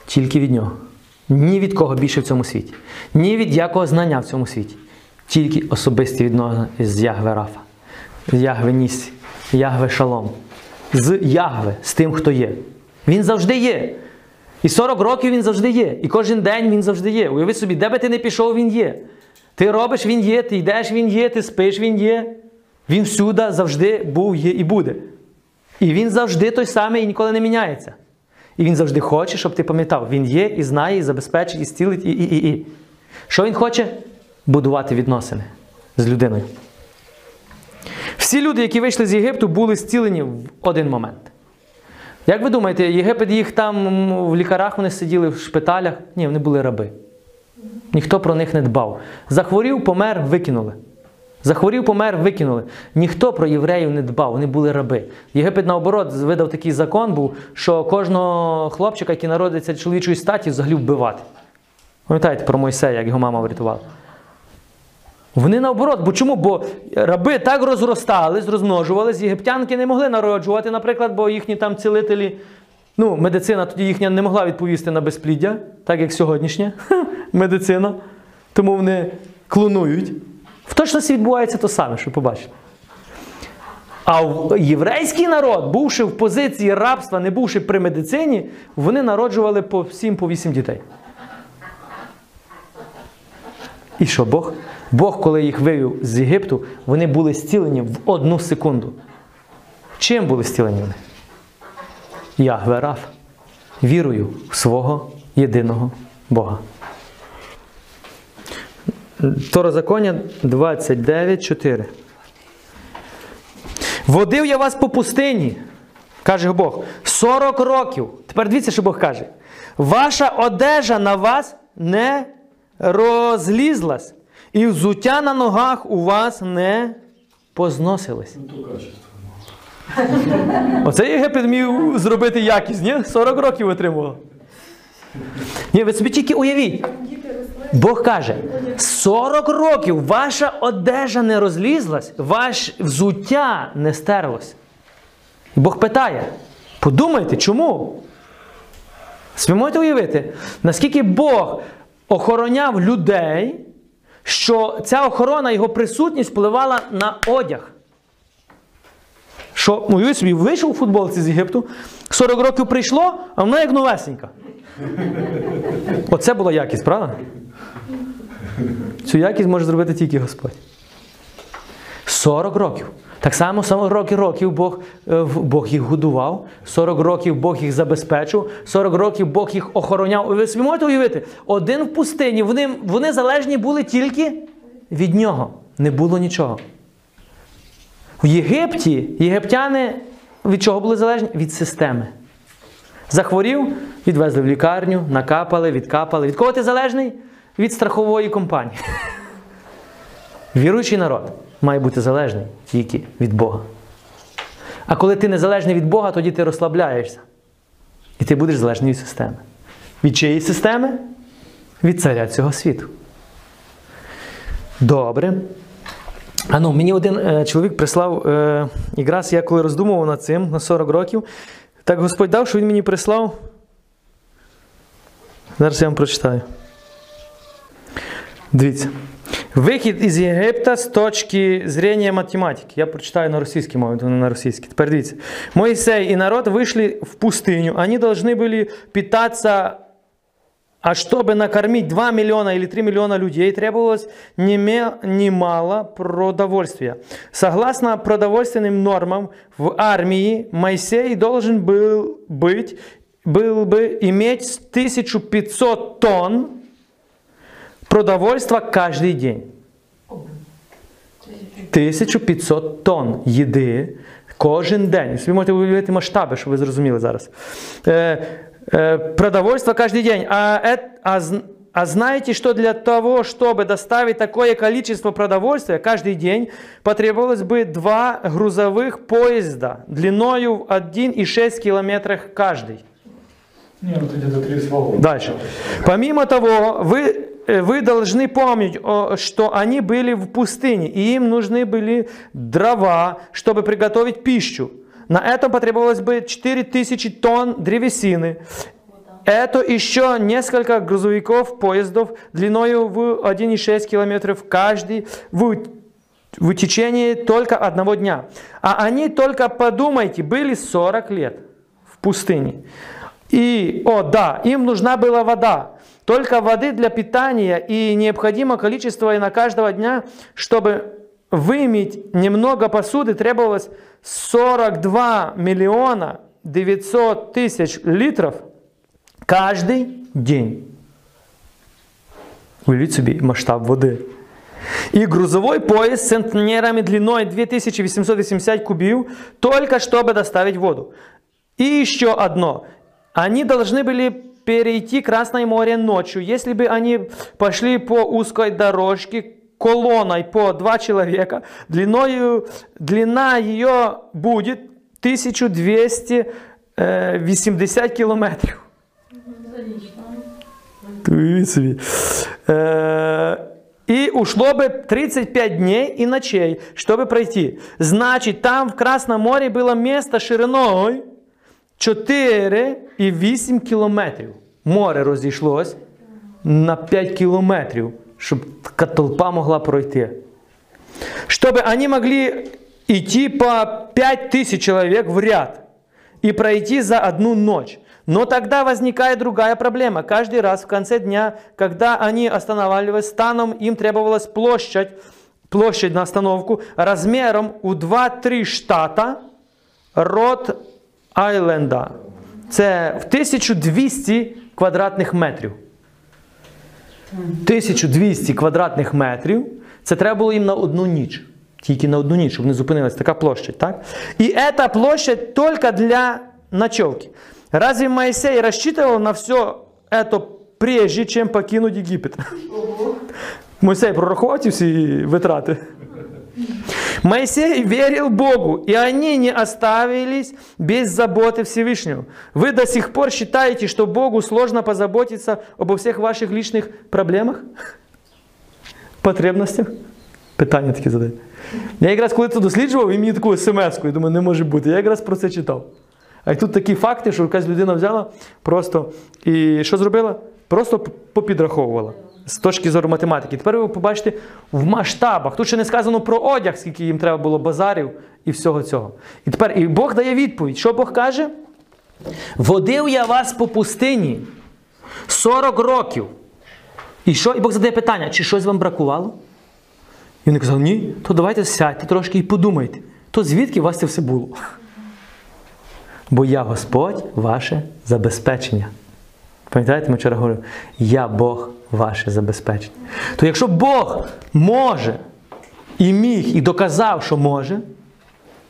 Тільки від нього. Ні від кого більше в цьому світі. Ні від якого знання в цьому світі. Тільки особисті відносини з Ягве Рафа, з Ягве Нісі, Ягве Шалом. З Ягве, з тим, хто є. Він завжди є. І 40 років він завжди є. І кожен день він завжди є. Уяви собі, де би ти не пішов, він є. Ти робиш, він є, ти йдеш, він є, ти спиш, він є. Він всюди завжди був, є і буде. І він завжди той самий і ніколи не міняється. І він завжди хоче, щоб ти пам'ятав, він є і знає, і забезпечить, і зцілить, і, і, і, і. Що він хоче? Будувати відносини з людиною. Всі люди, які вийшли з Єгипту, були зцілені в один момент. Як ви думаєте, Єгипет їх там в лікарах вони сиділи в шпиталях? Ні, вони були раби. Ніхто про них не дбав. Захворів, помер, викинули. Захворів, помер, викинули. Ніхто про євреїв не дбав, вони були раби. Єгипет, наоборот, видав такий закон був, що кожного хлопчика, який народиться чоловічої статі, взагалі вбивати. Пам'ятаєте про Мойсея, як його мама врятувала? Вони наоборот, бо чому? Бо раби так розростались, розмножувались, єгиптянки не могли народжувати, наприклад, бо їхні там цілителі, ну, медицина тоді їхня не могла відповісти на безпліддя, так як сьогоднішня медицина. Тому вони клонують. В точності відбувається то саме, що побачите. А єврейський народ, бувши в позиції рабства, не бувши при медицині, вони народжували по 7 по 8 дітей. І що Бог? Бог, коли їх вивів з Єгипту, вони були зцілені в одну секунду. Чим були зцілені вони? Ягве Раф. Вірою в свого єдиного Бога. Второзаконня 29.4. Водив я вас по пустині, каже Бог, 40 років. Тепер дивіться, що Бог каже. Ваша одежа на вас не розлізлась, і взуття на ногах у вас не позносились. Оце Єгипет міг зробити якість, ні? 40 років отримував. Ні, ви собі тільки уявіть. Бог каже: 40 років ваша одежа не розлізлась, ваше взуття не стерлось. І Бог питає: подумайте, чому? Ви можете уявити, наскільки Бог охороняв людей, що ця охорона, його присутність впливала на одяг. Що, уявіть собі, вийшов у футболці з Єгипту, 40 років прийшло, а вона як новесенька. Оце була якість, правда? Цю якість може зробити тільки Господь. 40 років. Так само 40 років, Бог, е, Бог їх годував, 40 років Бог їх забезпечив, 40 років Бог їх охороняв. Ви собі можете уявити, один в пустині, вони, вони залежні були тільки від нього. Не було нічого. В Єгипті єгиптяни від чого були залежні? Від системи. Захворів, відвезли в лікарню, накапали, відкапали. Від кого ти залежний? Від страхової компанії. Віруючий народ має бути залежний тільки від Бога. А коли ти незалежний від Бога, тоді ти розслабляєшся. І ти будеш залежний від системи. Від чиєї системи? Від царя цього світу. Добре. А ну, мені один е, чоловік прислав, е, якраз я коли роздумував над цим на 40 років, так Господь дав, що він мені прислав. Зараз я вам прочитаю. Дивіться. Вихід із Єгипта з точки зрення математики. Я прочитаю на російській мові, то не на російській. Тепер дивіться. Моисей и народ вышли в пустыню. Они должны были питаться, а чтобы накормить 2 миллиона или 3 миллиона людей, требовалось неме- немало продовольствия. Согласно продовольственным нормам в армии, Моисей должен был быть, был бы иметь 1500 тонн продовольства каждый день. 1500 тонн їди кожен день. Ви можете уявити масштаби, щоб ви зрозуміли зараз. Е, е, продовольство каждый день. А, эт- а, а знаете, что для того, чтобы доставить такое количество продовольствия каждый день, потребовалось бы два грузовых поезда длиною в 1,6 километрах каждый. Ну. Дальше. Помимо того, вы, э, вы должны помнить, что они были в пустыне, и им нужны были дрова, чтобы приготовить пищу. На этом потребовалось бы 4000 тонн древесины. Это еще несколько грузовиков, поездов длиною в 1,6 километров каждый в, в течение только одного дня. А они, только подумайте, были 40 лет в пустыне. И, о да, им нужна была вода. Только воды для питания и необходимое количество и на каждого дня, чтобы вымыть немного посуды, требовалось 42 миллиона 900 тысяч литров каждый день. Уявіть собі масштаб води. И грузовой поезд с центнерами длиной 2880 кубів, только чтобы доставить воду. И еще одно. Они должны были перейти Красное море ночью. Если бы они пошли по узкой дорожке колонной по два человека, длиною, длина ее будет 1280 километров. Уявіть собі. Е, І ушло би 35 дней и ночей, чтобы пройти. Значит, там в Красном море было место шириною 4,8 кілометрів. Море розійшлось на 5 кілометрів, щоб така толпа могла пройти. Чтобы они могли идти по 5 тысяч человек в ряд и пройти за одну ночь. Но тогда возникает другая проблема. Каждый раз в конце дня, когда они останавливались, станом им требовалась площадь, площадь на остановку размером у 2-3 штата Рот Айленда. Це в 1200 квадратних метрів. 1200 квадратних метрів. Це треба було їм на одну ніч. Тільки на одну ніч, щоб не зупинилась така площадь. Так? І ця площадь тільки для ночевки. Разве Моисей рассчитывал на все это прежде, чем покинуть Єгипет? Мойсей прорахував ці всі витрати. Моисей верил Богу, и они не оставились без заботы Всевышнего. Вы до сих пор считаете, что Богу сложно позаботиться обо всех ваших личных проблемах? Потребностях? Питання таке задаю. Я якраз коли це досліджував, і мені таку смс-ку, я думаю, не може бути. Я якраз про це читав. А й тут такі факти, що якась людина взяла просто і що зробила? Просто п- попідраховувала з точки зору математики. Тепер ви побачите в масштабах. Тут ще не сказано про одяг, скільки їм треба було базарів і всього цього. І тепер і Бог дає відповідь. Що Бог каже? Водив я вас по пустині 40 років. І що? І Бог задає питання, чи щось вам бракувало? І вони казали, ні, то давайте сядьте трошки і подумайте, то звідки у вас це все було? Бо я Господь ваше забезпечення. Пам'ятаєте, ми вчора говорили, я Бог ваше забезпечення. То якщо Бог може і міг, і доказав, що може,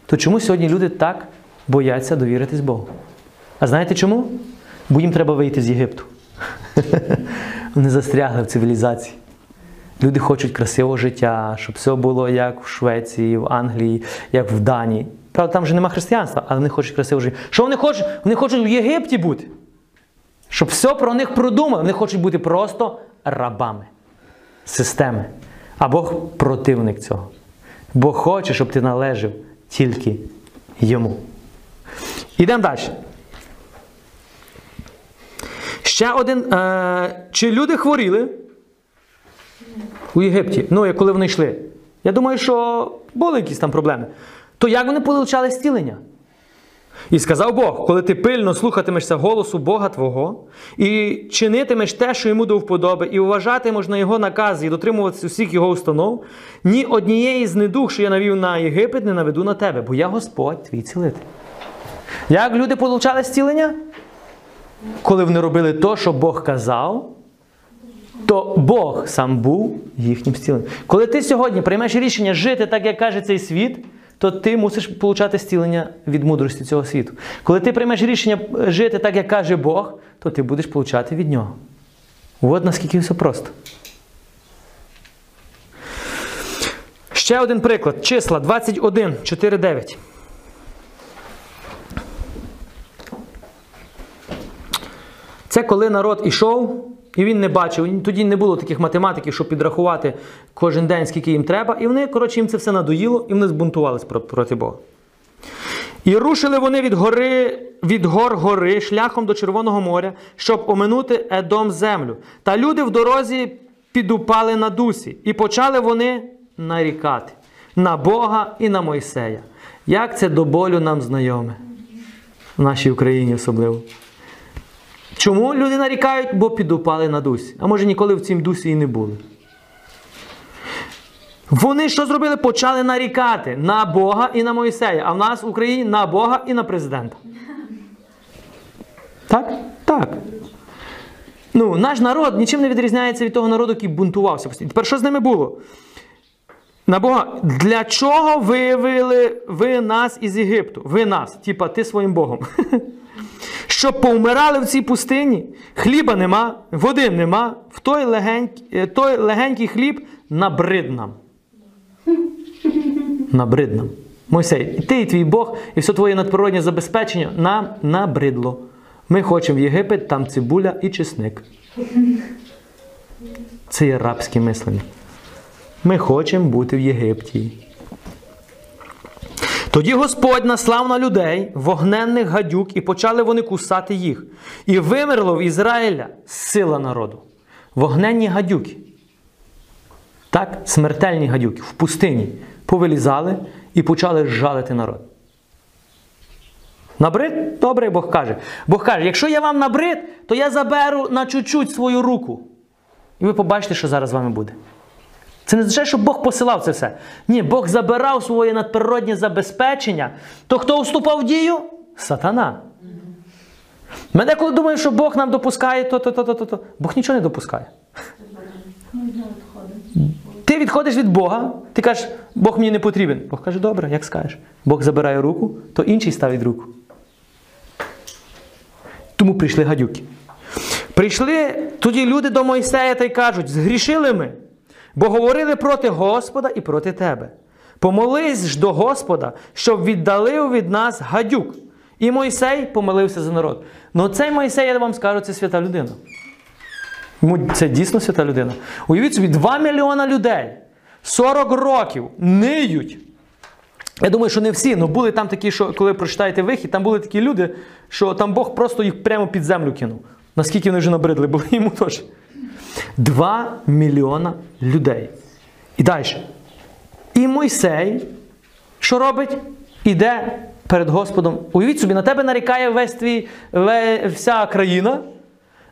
то чому сьогодні люди так бояться довіритись Богу? А знаєте чому? Бо їм треба вийти з Єгипту. Вони застрягли в цивілізації. Люди хочуть красивого життя, щоб все було як в Швеції, в Англії, як в Данії. Правда, там вже нема християнства, але вони хочуть красивого життя. Що вони хочуть? Вони хочуть в Єгипті бути. Щоб все про них продумали. Вони хочуть бути просто рабами системи. А Бог противник цього. Бог хоче, щоб ти належав тільки йому. Ідемо далі. Ще один. Е, чи люди хворіли у Єгипті? Ну, коли вони йшли? Я думаю, що були якісь там проблеми. То як вони получали зцілення? І сказав Бог, коли ти пильно слухатимешся голосу Бога Твого, і чинитимеш те, що йому до вподоби, і вважатимеш на його накази, і дотримуватися усіх його установ, ні однієї з недуг, що я навів на Єгипет, не наведу на тебе, бо я Господь твій цілитель. Як люди получали зцілення? Коли вони робили те, що Бог казав, то Бог сам був їхнім зціленням. Коли ти сьогодні приймеш рішення жити так, як каже цей світ, то ти мусиш получати зцілення від мудрості цього світу. Коли ти приймеш рішення жити так, як каже Бог, то ти будеш получати від нього. От наскільки все просто. Ще один приклад. Числа 21, 4, 9. Це коли народ ішов, і він не бачив. Тоді не було таких математиків, щоб підрахувати кожен день, скільки їм треба. І вони, коротше, їм це все надоїло, і вони збунтувалися проти Бога. І рушили вони від гори, від гор гори шляхом до Червоного моря, щоб оминути Едом землю. Та люди в дорозі підупали на дусі, і почали вони нарікати на Бога і на Мойсея. Як це до болю нам знайоме? В нашій Україні особливо. Чому люди нарікають? Бо підупали на дусі. А може ніколи в цім дусі і не були. Вони що зробили? Почали нарікати на Бога і на Мойсея. А в нас в Україні на Бога і на президента. Так? Так. Ну, наш народ нічим не відрізняється від того народу, який бунтувався. Тепер що з ними було? На Бога, для чого вивели ви нас із Єгипту? Ви нас, типа ти своїм Богом. Щоб повмирали в цій пустині, хліба нема, води нема, в той легенький, той легенький хліб набрид нам. Набрид нам. Мойсей, і ти, і твій Бог, і все твоє надприроднє забезпечення нам набридло. Ми хочемо в Єгипет, там цибуля і чесник. Це є рабське мислення. Ми хочемо бути в Єгипті. Тоді Господь наслав на людей вогненних гадюк, і почали вони кусати їх. І вимерло в Ізраїля сила народу. Вогненні гадюки. Так, смертельні гадюки в пустині повилізали і почали жалити народ. Набрид? Добре, Бог каже. Бог каже, якщо я вам набрид, то я заберу на чуть-чуть свою руку. І ви побачите, що зараз з вами буде. Це не означає, що Бог посилав це все. Ні, Бог забирав своє надприроднє забезпечення. То хто вступав в дію? Сатана. Мене коли думаю, що Бог нам допускає, то, то, то, то, то, то. Бог нічого не допускає. Ти відходиш від Бога, ти кажеш, Бог мені не потрібен. Бог каже, добре, як скажеш. Бог забирає руку, то інший ставить руку. Тому прийшли гадюки. Прийшли тоді люди до Мойсея та й кажуть, згрішили ми, бо говорили проти Господа і проти тебе. Помолись ж до Господа, щоб віддалив від нас гадюк. І Мойсей помолився за народ. Ну цей Мойсей, я вам скажу, це свята людина. Це дійсно свята людина. Уявіть собі, 2 мільйона людей 40 років ниють. Я думаю, що не всі, але були там такі, що коли прочитаєте вихід, там були такі люди, що там Бог просто їх прямо під землю кинув. Наскільки вони вже набридли, були йому теж. 2 мільйона людей. І далі. І Мойсей, що робить? Іде перед Господом. Уявіть собі, на тебе нарікає весь твій, вся країна.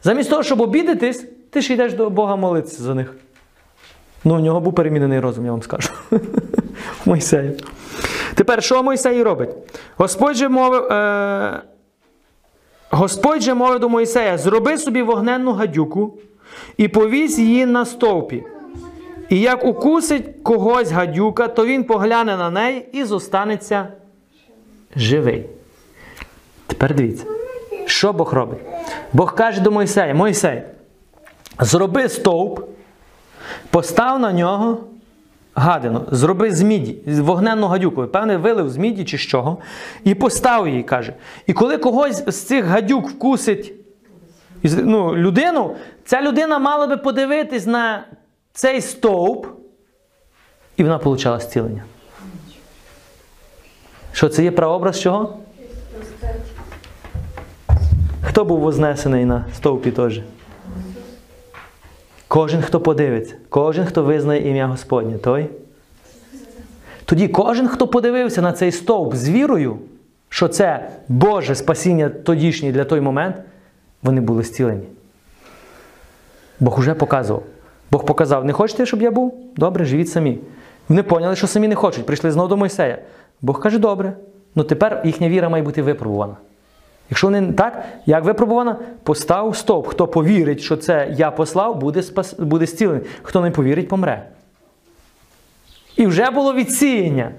Замість того, щоб обідатись, ти ж йдеш до Бога молитися за них. Ну, в нього був перемінений розум, я вам скажу. Мойсея. Тепер, що Мойсей робить? Господь же мовив. Е... Господь же мовив до Мойсея: зроби собі вогненну гадюку і повісь її на стовпі. І як укусить когось гадюка, то він погляне на неї і зостанеться живий. Тепер дивіться, що Бог робить? Бог каже до Мойсея: Мойсей, зроби стовп, Постав на нього гадину, зроби з міді, вогненну гадюку. Певне, вилив з міді чи з чого, і постав її, каже. І коли когось з цих гадюк вкусить ну, людину, ця людина мала би подивитись на цей стовп, і вона отримала зцілення. Що це є прообраз чого? Хто був вознесений на стовпі теж? Кожен, хто подивиться, кожен, хто визнає ім'я Господнє, той. Тоді кожен, хто подивився на цей стовп з вірою, що це Боже спасіння тодішнє для той момент, вони були зцілені. Бог уже показував. Бог показав, не хочете, щоб я був? Добре, живіть самі. Вони поняли, що самі не хочуть, прийшли знову до Мойсея. Бог каже, добре. Ну тепер їхня віра має бути випробувана. Якщо вони так, як випробувана, постав стовп. Хто повірить, що це я послав, буде, спас... буде зцілений. Хто не повірить, помре. І вже було відсіяння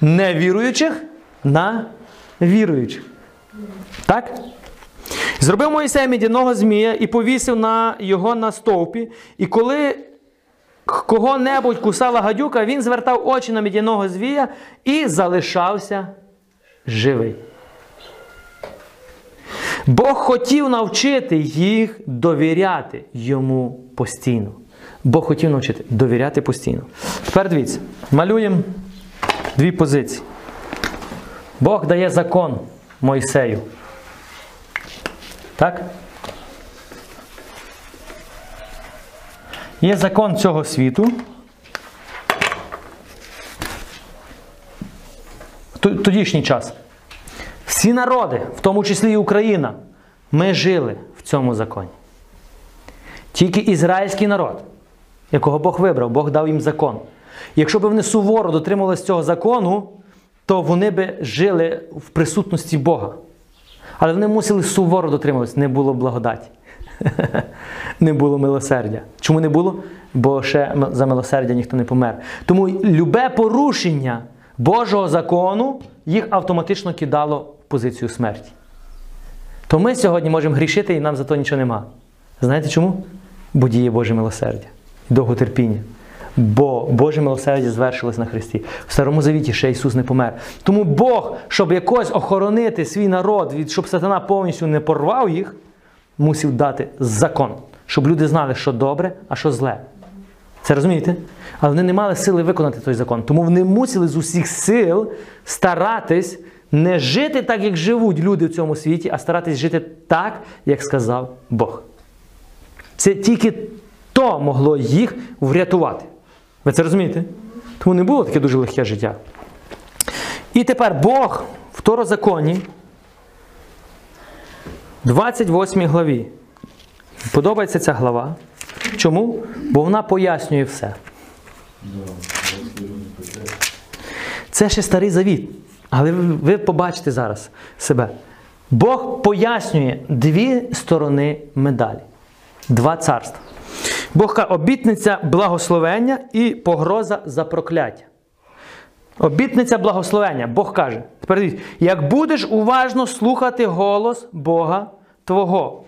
невіруючих на віруючих. Так? Зробив Моїсей мідяного змія і повісив на його на стовпі. І коли кого-небудь кусала гадюка, він звертав очі на мідяного звія і залишався живий. Бог хотів навчити їх довіряти йому постійно. Бог хотів навчити довіряти постійно. Тепер дивіться, малюємо дві позиції. Бог дає закон Мойсею. Так? Є закон цього світу. Тодішній час. Всі народи, в тому числі і Україна, ми жили в цьому законі. Тільки ізраїльський народ, якого Бог вибрав, Бог дав їм закон. Якщо б вони суворо дотримувалися цього закону, то вони би жили в присутності Бога. Але вони мусили суворо дотримуватися, не було благодаті. Не було милосердя. Чому не було? Бо ще за милосердя ніхто не помер. Тому любе порушення Божого закону їх автоматично кидало в позицію смерті. То ми сьогодні можемо грішити і нам за то нічого нема. Знаєте чому? Бо діє Боже милосердя, довготерпіння. Бо Боже милосердя звершилось на Христі. В Старому Завіті ще Ісус не помер. Тому Бог, щоб якось охоронити свій народ, від, щоб сатана повністю не порвав їх, мусив дати закон, щоб люди знали, що добре, а що зле. Це розумієте? Але вони не мали сили виконати той закон. Тому вони мусили з усіх сил старатись не жити так, як живуть люди в цьому світі, а старатись жити так, як сказав Бог. Це тільки то могло їх врятувати. Ви це розумієте? Тому не було таке дуже легке життя. І тепер Бог в Второзаконі, 28 главі. Подобається ця глава. Чому? Бо вона пояснює все. Це ще старий завіт. Але ви побачите зараз себе. Бог пояснює дві сторони медалі. Два царства. Бог каже, обітниця благословення і погроза за прокляття. Обітниця благословення. Бог каже, тепер дивіться, як будеш уважно слухати голос Бога Твого,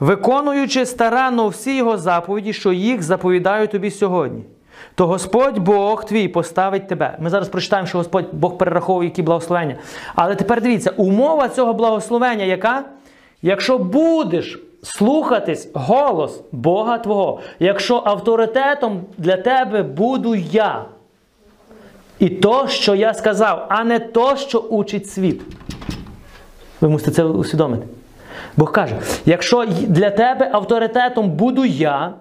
виконуючи старанно всі його заповіді, що їх заповідаю тобі сьогодні, то Господь Бог твій поставить тебе. Ми зараз прочитаємо, що Господь Бог перераховує які благословення. Але тепер дивіться, умова цього благословення яка? Якщо будеш слухатись голос Бога Твого, якщо авторитетом для тебе буду я. І то, що я сказав, а не то, що учить світ. Ви мусите це усвідомити. Бог каже: якщо для тебе авторитетом буду я,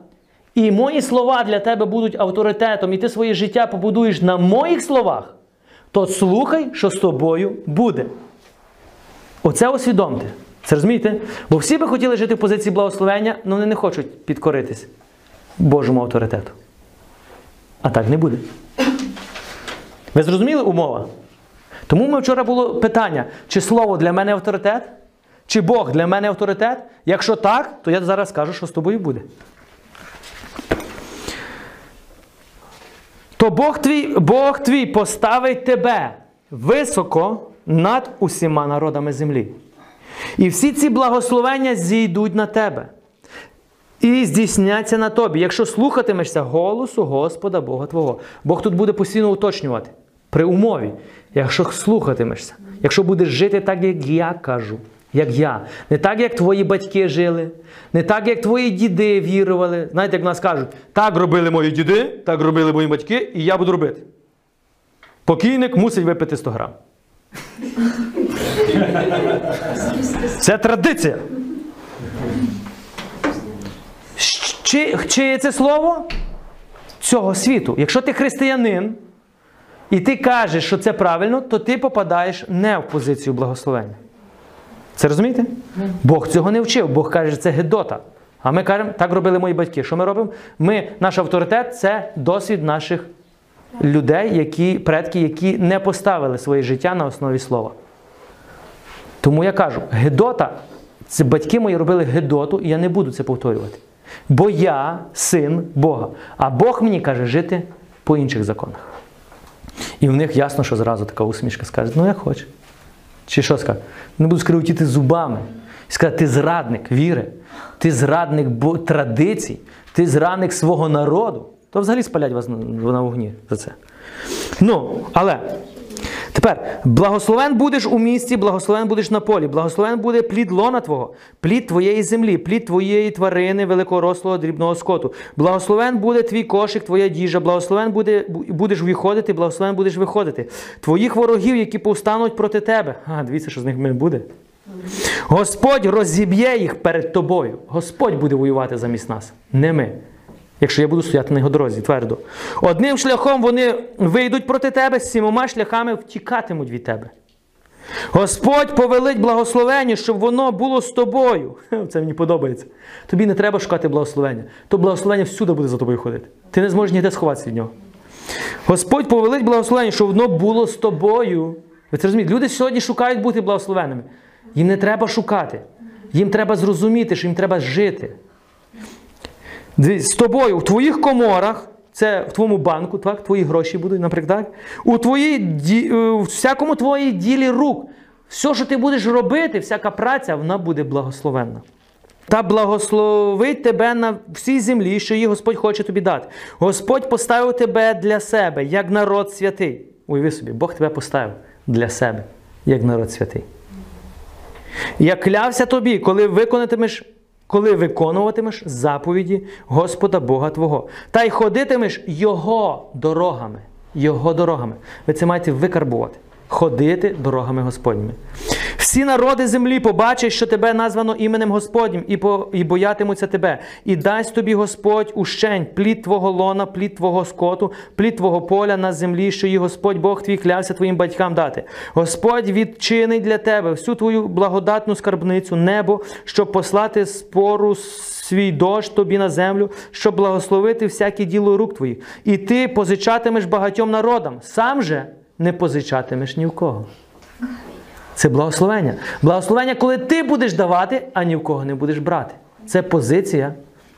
і мої слова для тебе будуть авторитетом, і ти своє життя побудуєш на моїх словах, то слухай, що з тобою буде. Оце усвідомте. Це розумієте? Бо всі би хотіли жити в позиції благословення, але вони не хочуть підкоритись Божому авторитету. А так не буде. Ви зрозуміли умова? Тому ми вчора було питання, чи слово для мене авторитет, чи Бог для мене авторитет. Якщо так, то я зараз скажу, що з тобою буде. То Бог твій, Бог твій поставить тебе високо над усіма народами землі. І всі ці благословення зійдуть на тебе. і здійсняться на тобі, якщо слухатимешся голосу Господа Бога Твого. Бог тут буде постійно уточнювати при умові, якщо слухатимешся, якщо будеш жити так, як я кажу, як я, не так, як твої батьки жили, не так, як твої діди вірували. Знаєте, як в нас кажуть, так робили мої діди, так робили мої батьки, і я буду робити. Покійник мусить випити 100 грам. Це традиція. Чи, чи це слово цього світу? Якщо ти християнин і ти кажеш, що це правильно, то ти попадаєш не в позицію благословення. Це розумієте? Бог цього не вчив. Бог каже, що це гедота. А ми кажемо, так робили мої батьки. Що ми робимо? Ми, наш авторитет це досвід наших людей, які, предки, які не поставили своє життя на основі слова. Тому я кажу, Гедота, це батьки мої робили Гедоту, і я не буду це повторювати. Бо я син Бога. А Бог мені каже жити по інших законах. І в них ясно, що зразу така усмішка скаже, ну як хочеш. Чи що скаже? Не буду скрутити зубами. І сказати, ти зрадник віри, ти зрадник традицій, ти зрадник свого народу. То взагалі спалять вас на вогні за це. Ну, але тепер благословен будеш у місті, благословен будеш на полі, благословен буде плід лона твого, плід твоєї землі, плід твоєї тварини, великорослого дрібного скоту. Благословен буде твій кошик, твоя діжа, благословен буде, будеш виходити, благословен будеш виходити. Твоїх ворогів, які повстануть проти тебе. А, дивіться, що з них буде. Господь розіб'є їх перед тобою. Господь буде воювати замість нас, не ми. Якщо я буду стояти на його дорозі, твердо. Одним шляхом вони вийдуть проти тебе, сімома шляхами втікатимуть від тебе. Господь повелить благословення, щоб воно було з тобою. Це мені подобається. Тобі не треба шукати благословення. То благословення всюди буде за тобою ходити. Ти не зможеш ніде сховатися від нього. Господь повелить благословення, щоб воно було з тобою. Ви це розумієте? Люди сьогодні шукають бути благословенними. Їм не треба шукати. Їм треба зрозуміти, що їм треба жити. З тобою в твоїх коморах, це в твоєму банку, так, твої гроші будуть, наприклад, так? у твоїй, ді- е, у всякому твоїй ділі рук. Все, що ти будеш робити, всяка праця, вона буде благословенна. Та благословить тебе на всій землі, що її Господь хоче тобі дати. Господь поставив тебе для себе, як народ святий. Уяви собі, Бог тебе поставив для себе, як народ святий. Я клявся тобі, коли виконатимеш, коли виконуватимеш заповіді Господа Бога Твого, та й ходитимеш Його дорогами. Його дорогами. Ви це маєте викарбувати. Ходити дорогами Господніми. Всі народи землі побачать, що тебе названо іменем Господнім, і, по, і боятимуться тебе. І дасть тобі Господь ущень, плід твого лона, плід твого скоту, плід твого поля на землі, що її Господь Бог твій клявся твоїм батькам дати. Господь відчинить для тебе всю твою благодатну скарбницю, небо, щоб послати спору свій дощ тобі на землю, щоб благословити всяке діло рук твоїх. І ти позичатимеш багатьом народам, сам же не позичатимеш ні в кого. Це благословення. Благословення, коли ти будеш давати, а ні в кого не будеш брати. Це позиція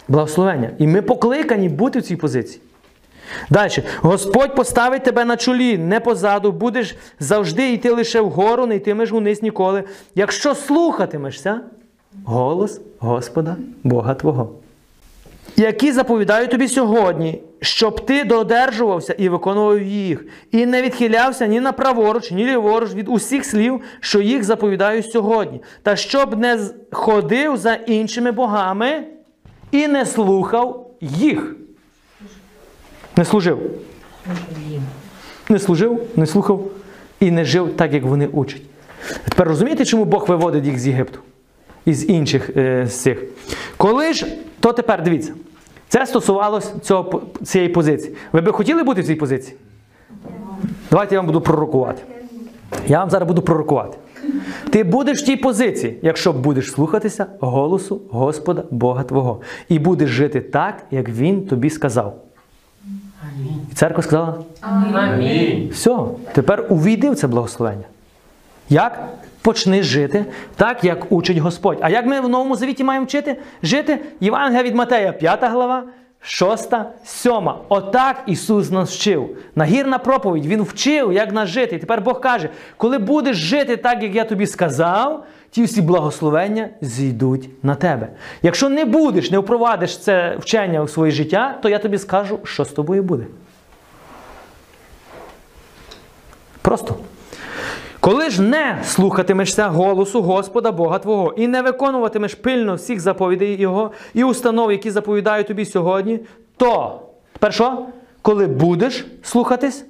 благословення. І ми покликані бути в цій позиції. Далі. Господь поставить тебе на чолі, не позаду, будеш завжди йти лише вгору, не йтимеш униз ніколи. Якщо слухатимешся голос Господа Бога Твого. Які заповідаю тобі сьогодні, щоб ти додержувався і виконував їх, і не відхилявся ні на праворуч, ні ліворуч від усіх слів, що їх заповідаю сьогодні, та щоб не з- ходив за іншими богами і не слухав їх. Не служив. Не служив, не слухав і не жив так, як вони учать. Тепер розумієте, чому Бог виводить їх з Єгипту? Із інших е, з цих. Коли ж, то тепер дивіться, це стосувалось цього, цієї позиції. Ви би хотіли бути в цій позиції? Давайте я вам буду пророкувати. Я вам зараз буду пророкувати. Ти будеш в тій позиції, якщо будеш слухатися голосу Господа Бога Твого. І будеш жити так, як Він тобі сказав. І церква сказала: Амінь. все, тепер увійди в це благословення. Як? Почни жити так, як учить Господь. А як ми в Новому Завіті маємо вчити? Жити? Євангелія від Матея, 5 глава, шоста, сьома. Отак Ісус нас вчив. Нагірна проповідь, Він вчив, як нас жити. І тепер Бог каже: коли будеш жити так, як я тобі сказав, ті всі благословення зійдуть на тебе. Якщо не будеш, не впровадиш це вчення у своє життя, то я тобі скажу, що з тобою буде. Просто. Коли ж не слухатимешся голосу Господа Бога Твого і не виконуватимеш пильно всіх заповідей Його і установ, які заповідаю тобі сьогодні, то тепер? Коли будеш слухатись,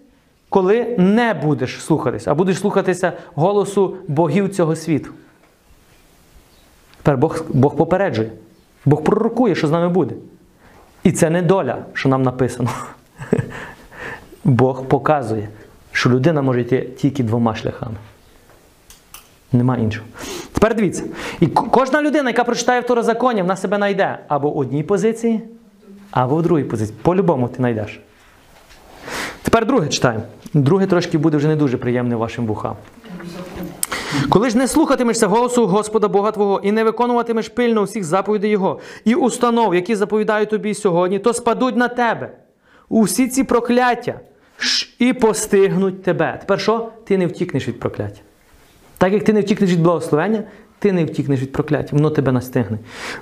коли не будеш слухатись, а будеш слухатися голосу богів цього світу. Тепер Бог, Бог попереджує, Бог пророкує, що з нами буде. І це не доля, що нам написано. Бог показує, що людина може йти тільки двома шляхами. Нема іншого. Тепер дивіться. І кожна людина, яка прочитає второзаконня, вона себе знайде або в одній позиції, або в другій позиції. По-любому ти знайдеш. Тепер друге читаємо. Друге трошки буде вже не дуже приємне вашим вухам. Коли ж не слухатимешся голосу Господа Бога Твого і не виконуватимеш пильно всіх заповідей Його і установ, які заповідаю тобі сьогодні, то спадуть на тебе усі ці прокляття і постигнуть тебе. Тепер що? Ти не втікнеш від прокляття. Так як ти не втікнеш від благословення, ти не втікнеш від прокляття, воно тебе настигне.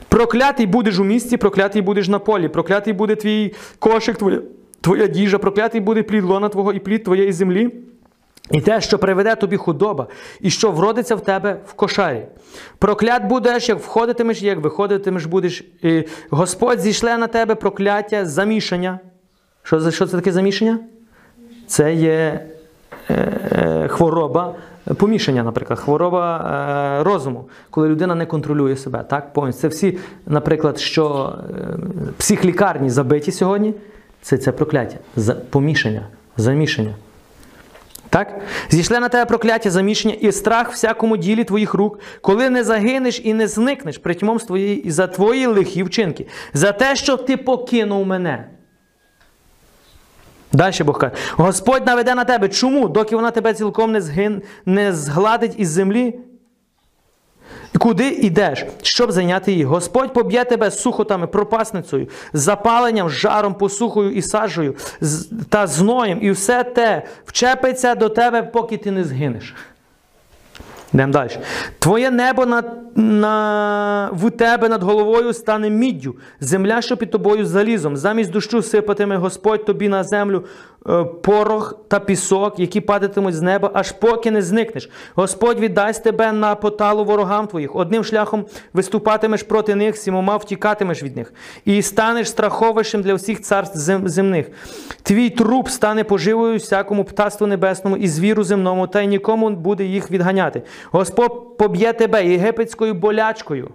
Проклятий будеш у місті, проклятий будеш на полі, проклятий буде твій кошик, твоя, твоя діжа, проклятий буде плід лона твого і плід твоєї землі. І те, що приведе тобі худоба, і що вродиться в тебе в кошарі. Проклят будеш, як входитимеш, як виходитимеш будеш. І Господь зійшле на тебе прокляття, замішання. Що, що це таке замішання? Це є е, е, хвороба помішання, наприклад, хвороба е, розуму, коли людина не контролює себе. Так. Це всі, наприклад, що психлікарні забиті сьогодні, це, це прокляття, помішання, замішання. Так? Зійшле на тебе прокляття, замішання і страх всякому ділі твоїх рук, коли не загинеш і не зникнеш притьмом твоєї, за твої лихі вчинки, за те, що ти покинув мене. Далі Бог каже, Господь наведе на тебе. Чому? Доки вона тебе цілком не, згин, не згладить із землі? Куди йдеш, щоб зайняти її? Господь поб'є тебе сухотами, пропасницею, запаленням, жаром, посухою і сажею та зноєм, і все те вчепиться до тебе, поки ти не згинеш. Йдемо далі. Твоє небо на, на, в тебе над головою стане міддю, земля, що під тобою залізом. Замість дощу сипатиме Господь тобі на землю порох та пісок, які падатимуть з неба, аж поки не зникнеш. Господь віддасть тебе на поталу ворогам твоїх. Одним шляхом виступатимеш проти них, сімома втікатимеш від них. І станеш страховищем для всіх царств земних. Твій труп стане поживою всякому птаству небесному і звіру земному, та й нікому буде їх відганяти. Господь поб'є тебе єгипетською болячкою.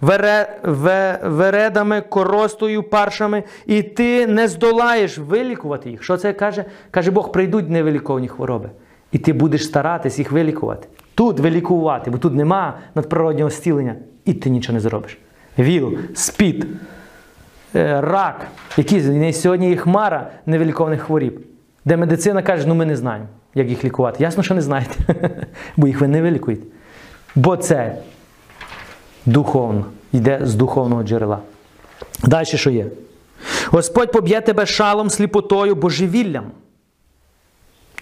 Вере, ве, вередами, коростою, паршами, і ти не здолаєш вилікувати їх. Що це каже? Каже Бог, прийдуть невиліковані хвороби. І ти будеш старатись їх вилікувати. Тут вилікувати, бо тут нема надприроднього зцілення, і ти нічого не зробиш. ВІЛ, СПІД, е, рак, які сьогодні є хмара невилікованих хворіб, де медицина каже, ну ми не знаємо, як їх лікувати. Ясно, що не знаєте, бо їх ви не вилікуєте. Бо це духовно, йде з духовного джерела. Далі що є? Господь поб'є тебе шалом, сліпотою, божевіллям.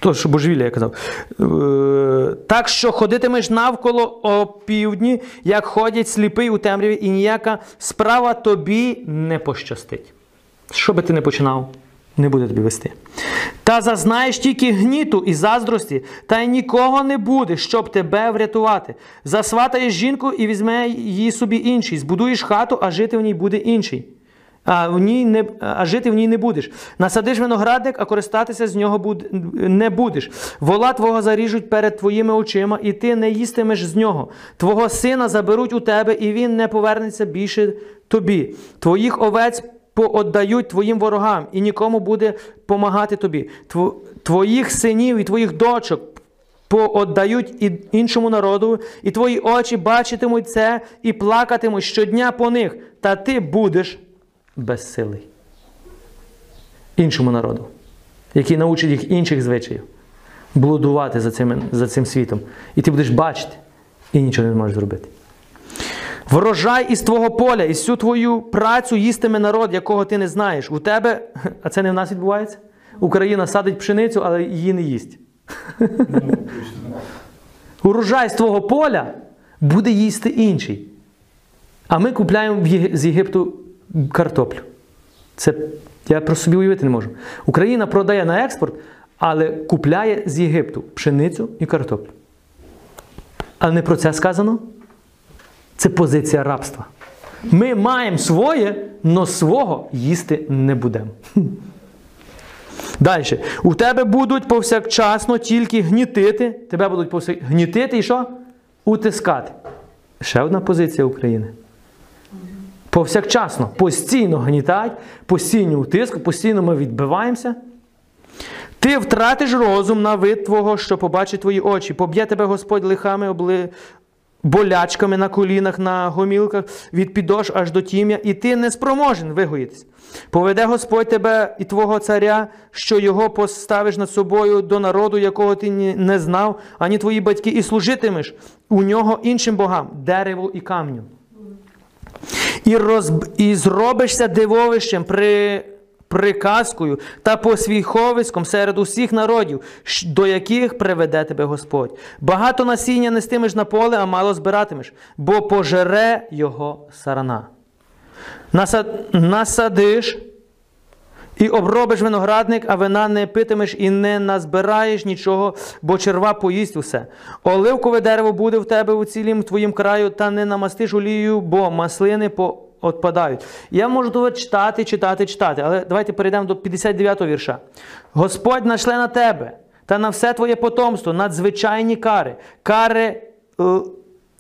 То, що божевілля, я казав. Е, Так що ходитимеш навколо опівдні, як ходять сліпий у темряві, і ніяка справа тобі не пощастить. Що би ти не починав, не буде тобі вести. Та зазнаєш тільки гніту і заздрості, та й нікого не буде, щоб тебе врятувати. Засватаєш жінку і візьме її собі інший. Збудуєш хату, а жити в ній буде інший. А, в ній не, а жити в ній не будеш. Насадиш виноградник, а користатися з нього буд, не будеш. Вола твого заріжуть перед твоїми очима, і ти не їстимеш з нього. Твого сина заберуть у тебе, і він не повернеться більше тобі. Твоїх овець пооддають твоїм ворогам, і нікому буде помагати тобі. Твоїх синів і твоїх дочок пооддають іншому народу, і твої очі бачитимуть це і плакатимуть щодня по них, та ти будеш безсилий. Іншому народу, який научить їх інших звичаїв, блудувати за цим, за цим світом. І ти будеш бачити, і нічого не зможеш зробити. Врожай із твого поля, і всю твою працю їстиме народ, якого ти не знаєш. У тебе, а це не в нас відбувається? Україна садить пшеницю, але її не їсть. Урожай з твого поля буде їсти інший. А ми купляємо з Єгипту картоплю. Це я про собі уявити не можу. Україна продає на експорт, але купляє з Єгипту пшеницю і картоплю. А не про це сказано? Це позиція рабства. Ми маємо своє, але свого їсти не будемо. Далі. У тебе будуть повсякчасно тільки гнітити. Тебе будуть повсяк... гнітити і що? Утискати. Ще одна позиція України. Повсякчасно, постійно гнітать, постійно утиск, постійно ми відбиваємося. Ти втратиш розум на вид твого, що побачить твої очі. Поб'є тебе Господь лихами, обли... болячками на колінах, на гомілках, від підош аж до тім'я, і ти не спроможен вигоїтись. Поведе Господь тебе і твого царя, що його поставиш над собою до народу, якого ти не знав, ані твої батьки, і служитимеш у нього іншим богам, дереву і камню. І, розб... і зробишся дивовищем при... приказкою та посвіховиськом серед усіх народів, до яких приведе тебе Господь. Багато насіння нестимеш на поле, а мало збиратимеш, бо пожере його сарана. Насад... Насадиш і обробиш виноградник, а вина не питимеш і не назбираєш нічого, бо черва поїсть усе. Оливкове дерево буде в тебе у цілім твоїм краю, та не намастиш олією, бо маслини поотпадають. Я можу тут читати, читати, читати, але давайте перейдемо до 59-го вірша. Господь нашле на тебе та на все твоє потомство надзвичайні кари, кари.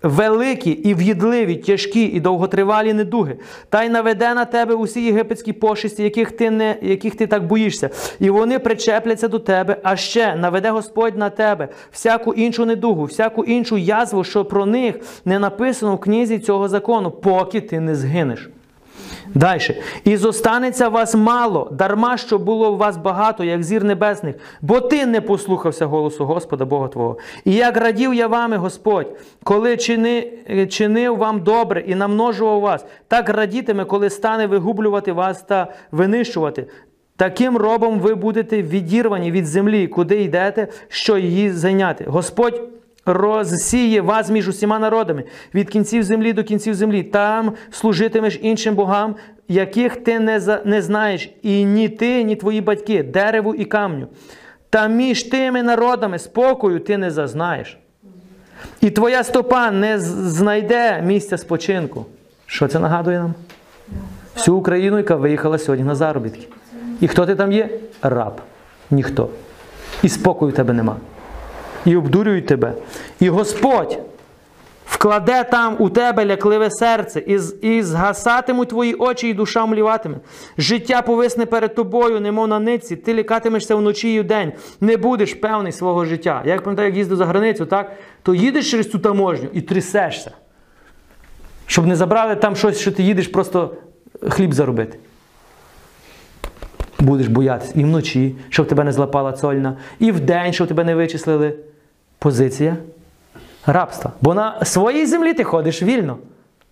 Великі і в'їдливі, тяжкі і довготривалі недуги, та й наведе на тебе усі єгипетські пошисті, яких ти не, яких ти так боїшся, і вони причепляться до тебе, а ще наведе Господь на тебе всяку іншу недугу, всяку іншу язву, що про них не написано в книзі цього закону, поки ти не згинеш. Далі. І зостанеться вас мало, дарма що було у вас багато, як зір небесних, бо ти не послухався голосу Господа Бога Твого. І як радів я вами, Господь, коли чини, е, чинив вам добре і намножував вас, так радітиме, коли стане вигублювати вас та винищувати. Таким робом ви будете відірвані від землі, куди йдете, що її зайняти. Господь розсіє вас між усіма народами від кінців землі до кінців землі. Там служитимеш іншим богам, яких ти не, не знаєш, і ні ти, ні твої батьки, дереву і камню. Та між тими народами спокою ти не зазнаєш. І твоя стопа не знайде місця спочинку. Що це нагадує нам? Всю Україну, яка виїхала сьогодні на заробітки. І хто ти там є? Раб. Ніхто. І спокою в тебе нема. І обдурюють тебе. І Господь вкладе там у тебе лякливе серце, і, і згасатимуть твої очі, і душа мліватиме. Життя повисне перед тобою, немов на нитці, ти лікатимешся вночі і вдень, не будеш певний свого життя. Я як пам'ятаю, як їздив за границю, так, то їдеш через цю таможню і трясешся. Щоб не забрали там щось, що ти їдеш просто хліб заробити. Будеш боятися і вночі, щоб тебе не злапала цольна, і вдень, щоб тебе не вичислили. Позиція рабства. Бо на своїй землі ти ходиш вільно.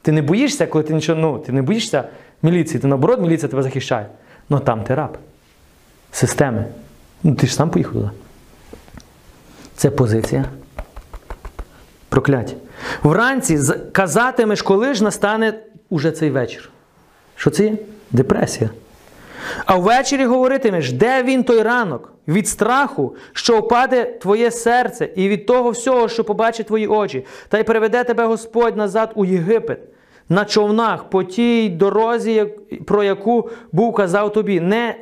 Ти не боїшся, коли ти нічого, ну, ти не боїшся міліції, ти наоборот, міліція тебе захищає. Ну там ти раб. Системи. Ну ти ж сам поїхав туди. Це позиція. Прокляття. Вранці казатимеш, коли ж настане уже цей вечір. Що це є? Депресія. А ввечері говоритимеш, де він той ранок? Від страху, що впаде твоє серце, і від того всього, що побачить твої очі, та й приведе тебе Господь назад у Єгипет на човнах по тій дорозі, про яку був казав тобі. Не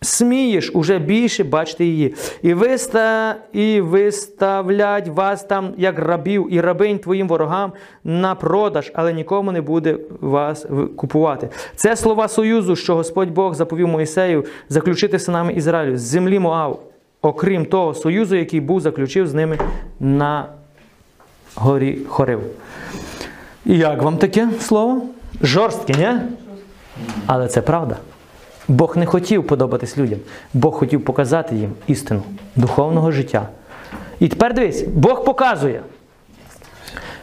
смієш уже більше бачити її. І, виста, і виставлять вас там, як рабів і рабинь твоїм ворогам на продаж, але нікому не буде вас купувати. Це слова союзу, що Господь Бог заповів Моїсею заключити синами Ізраїлю з землі Моав, окрім того союзу, який був заключив з ними на горі Хорив. І як вам таке слово? Жорстке, ні? Але це правда. Бог не хотів подобатись людям. Бог хотів показати їм істину духовного життя. І тепер дивись, Бог показує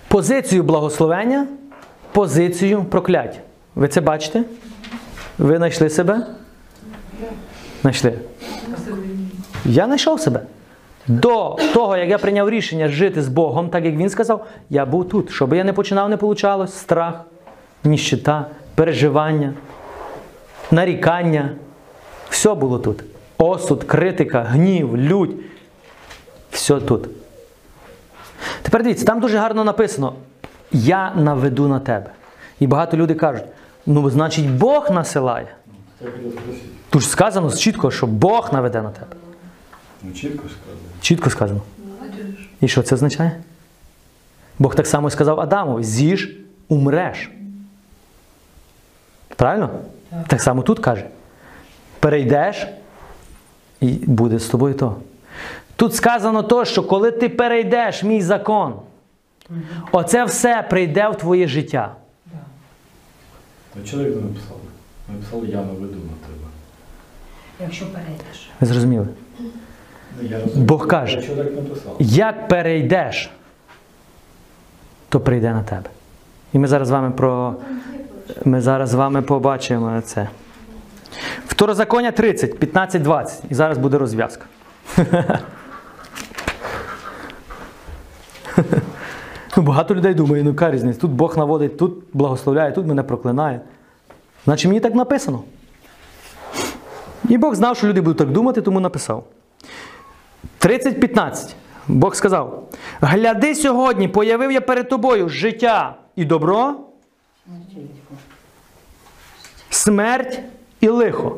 позицію благословення позицію прокляття. Ви це бачите? Ви знайшли себе? Знайшли. Я знайшов себе. До того, як я прийняв рішення жити з Богом, так як він сказав, я був тут. Щоб я не починав, не получалось страх, ніщита, переживання, нарікання. Все було тут. Осуд, критика, гнів, лють. Все тут. Тепер дивіться, там дуже гарно написано: Я наведу на тебе. І багато людей кажуть: ну, значить, Бог насилає. Тут ж сказано чітко, що Бог наведе на тебе. Ну, чітко сказано. Чітко сказано. І що це означає? Бог так само і сказав Адаму: з'їж, умреш. Правильно? Так. само тут каже. Перейдеш, і буде з тобою то. Тут сказано то, що коли ти перейдеш мій закон, оце все прийде в твоє життя. Ну, чоловік не написав. Написав, я наведу на тебе. Якщо перейдеш. Ви зрозуміли? Ну, я розумію. Бог каже. Як перейдеш, то прийде на тебе. І ми зараз з вами про. Ми зараз з вами побачимо це. Второзаконня 30, 15, 20. І зараз буде розв'язка. Багато людей думає, ну яка різниця? Тут Бог наводить, тут благословляє, тут мене проклинає. Значить мені так написано. І Бог знав, що люди будуть так думати, тому написав. 30.15. Бог сказав: Гляди сьогодні, появив я перед тобою життя і добро, смерть і лихо.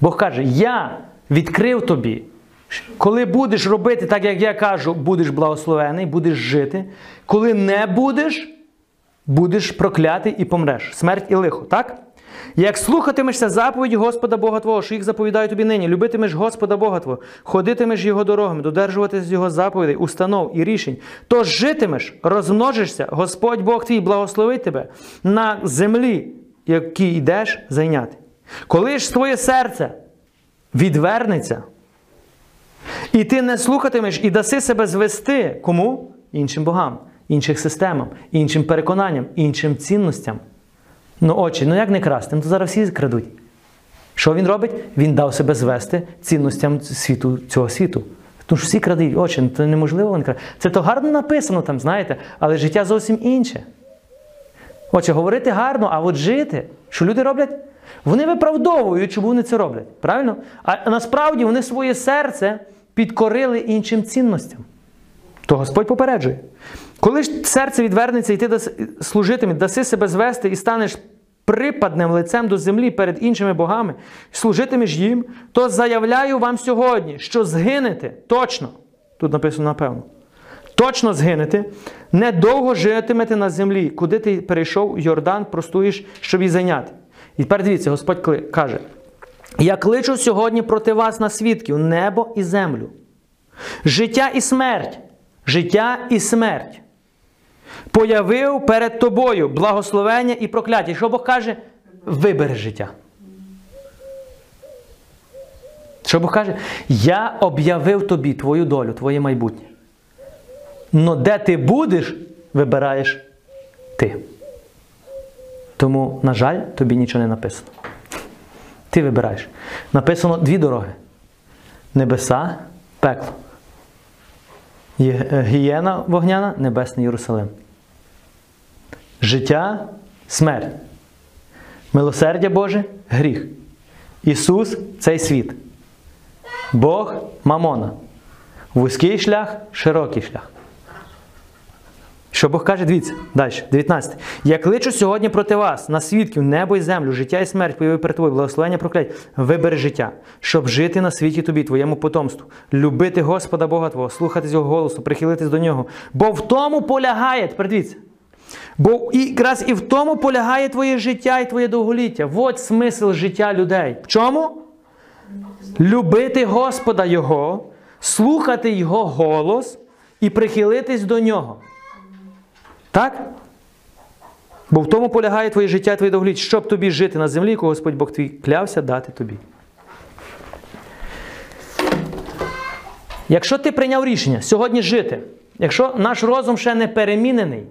Бог каже: Я відкрив тобі. Коли будеш робити так, як я кажу, будеш благословений, будеш жити. Коли не будеш, будеш проклятий і помреш. Смерть і лихо, так? Як слухатимешся заповіді Господа Бога Твого, що їх заповідаю тобі нині, любитимеш Господа Бога Твого, ходитимеш Його дорогами, додержуватись Його заповідей, установ і рішень, то житимеш, розмножишся, Господь Бог твій благословить тебе на землі, якій йдеш зайняти. Коли ж твоє серце відвернеться, і ти не слухатимеш і даси себе звести кому? Іншим богам, іншим системам, іншим переконанням, іншим цінностям. Ну, очі, ну як не красти? Ну то зараз всі крадуть. Що він робить? Він дав себе звести цінностям світу, цього світу. Тому що всі крадуть очі, ну, то неможливо він краде. Це то гарно написано там, знаєте, але життя зовсім інше. Отже, говорити гарно, а от жити, що люди роблять? Вони виправдовують, чому вони це роблять. Правильно? А насправді вони своє серце підкорили іншим цінностям. То Господь попереджує. Коли ж серце відвернеться і ти служитимеш, даси себе звести і станеш припадним лицем до землі перед іншими богами, служитимеш їм, то заявляю вам сьогодні, що згинете точно. Тут написано напевно. Точно згинете, недовго житимете на землі, куди ти перейшов Йордан, простуєш, щоб її зайняти. І тепер дивіться, Господь каже: Я кличу сьогодні проти вас на свідків небо і землю. Життя і смерть, життя і смерть. Появив перед тобою благословення і прокляття. Що Бог каже? Вибери життя. Що Бог каже? Я об'явив тобі твою долю, твоє майбутнє. Но де ти будеш, вибираєш ти. Тому, на жаль, тобі нічого не написано. Ти вибираєш. Написано дві дороги: небеса, пекло. Е, Гієна вогняна, небесний Єрусалим. Життя, смерть. Милосердя Боже гріх. Ісус цей світ. Бог мамона. Вузький шлях, широкий шлях. Що Бог каже, дивіться, далі, 19. Я кличу сьогодні проти вас, на свідків, небо і землю, життя і смерть, появи перед тобою, благословення проклять. Вибери життя, щоб жити на світі тобі, твоєму потомству, любити Господа Бога Твого, слухатись Його голосу, прихилитись до нього. Бо в тому полягає, тепер дивіться, бо якраз і в тому полягає твоє життя і твоє довголіття. От смисл життя людей. В чому? Любити Господа Його, слухати Його голос і прихилитись до нього. Так? Бо в тому полягає твоє життя, і твоє довголіття, щоб тобі жити на землі, яку Господь Бог твій клявся дати тобі. Якщо ти прийняв рішення сьогодні жити, якщо наш розум ще не перемінений,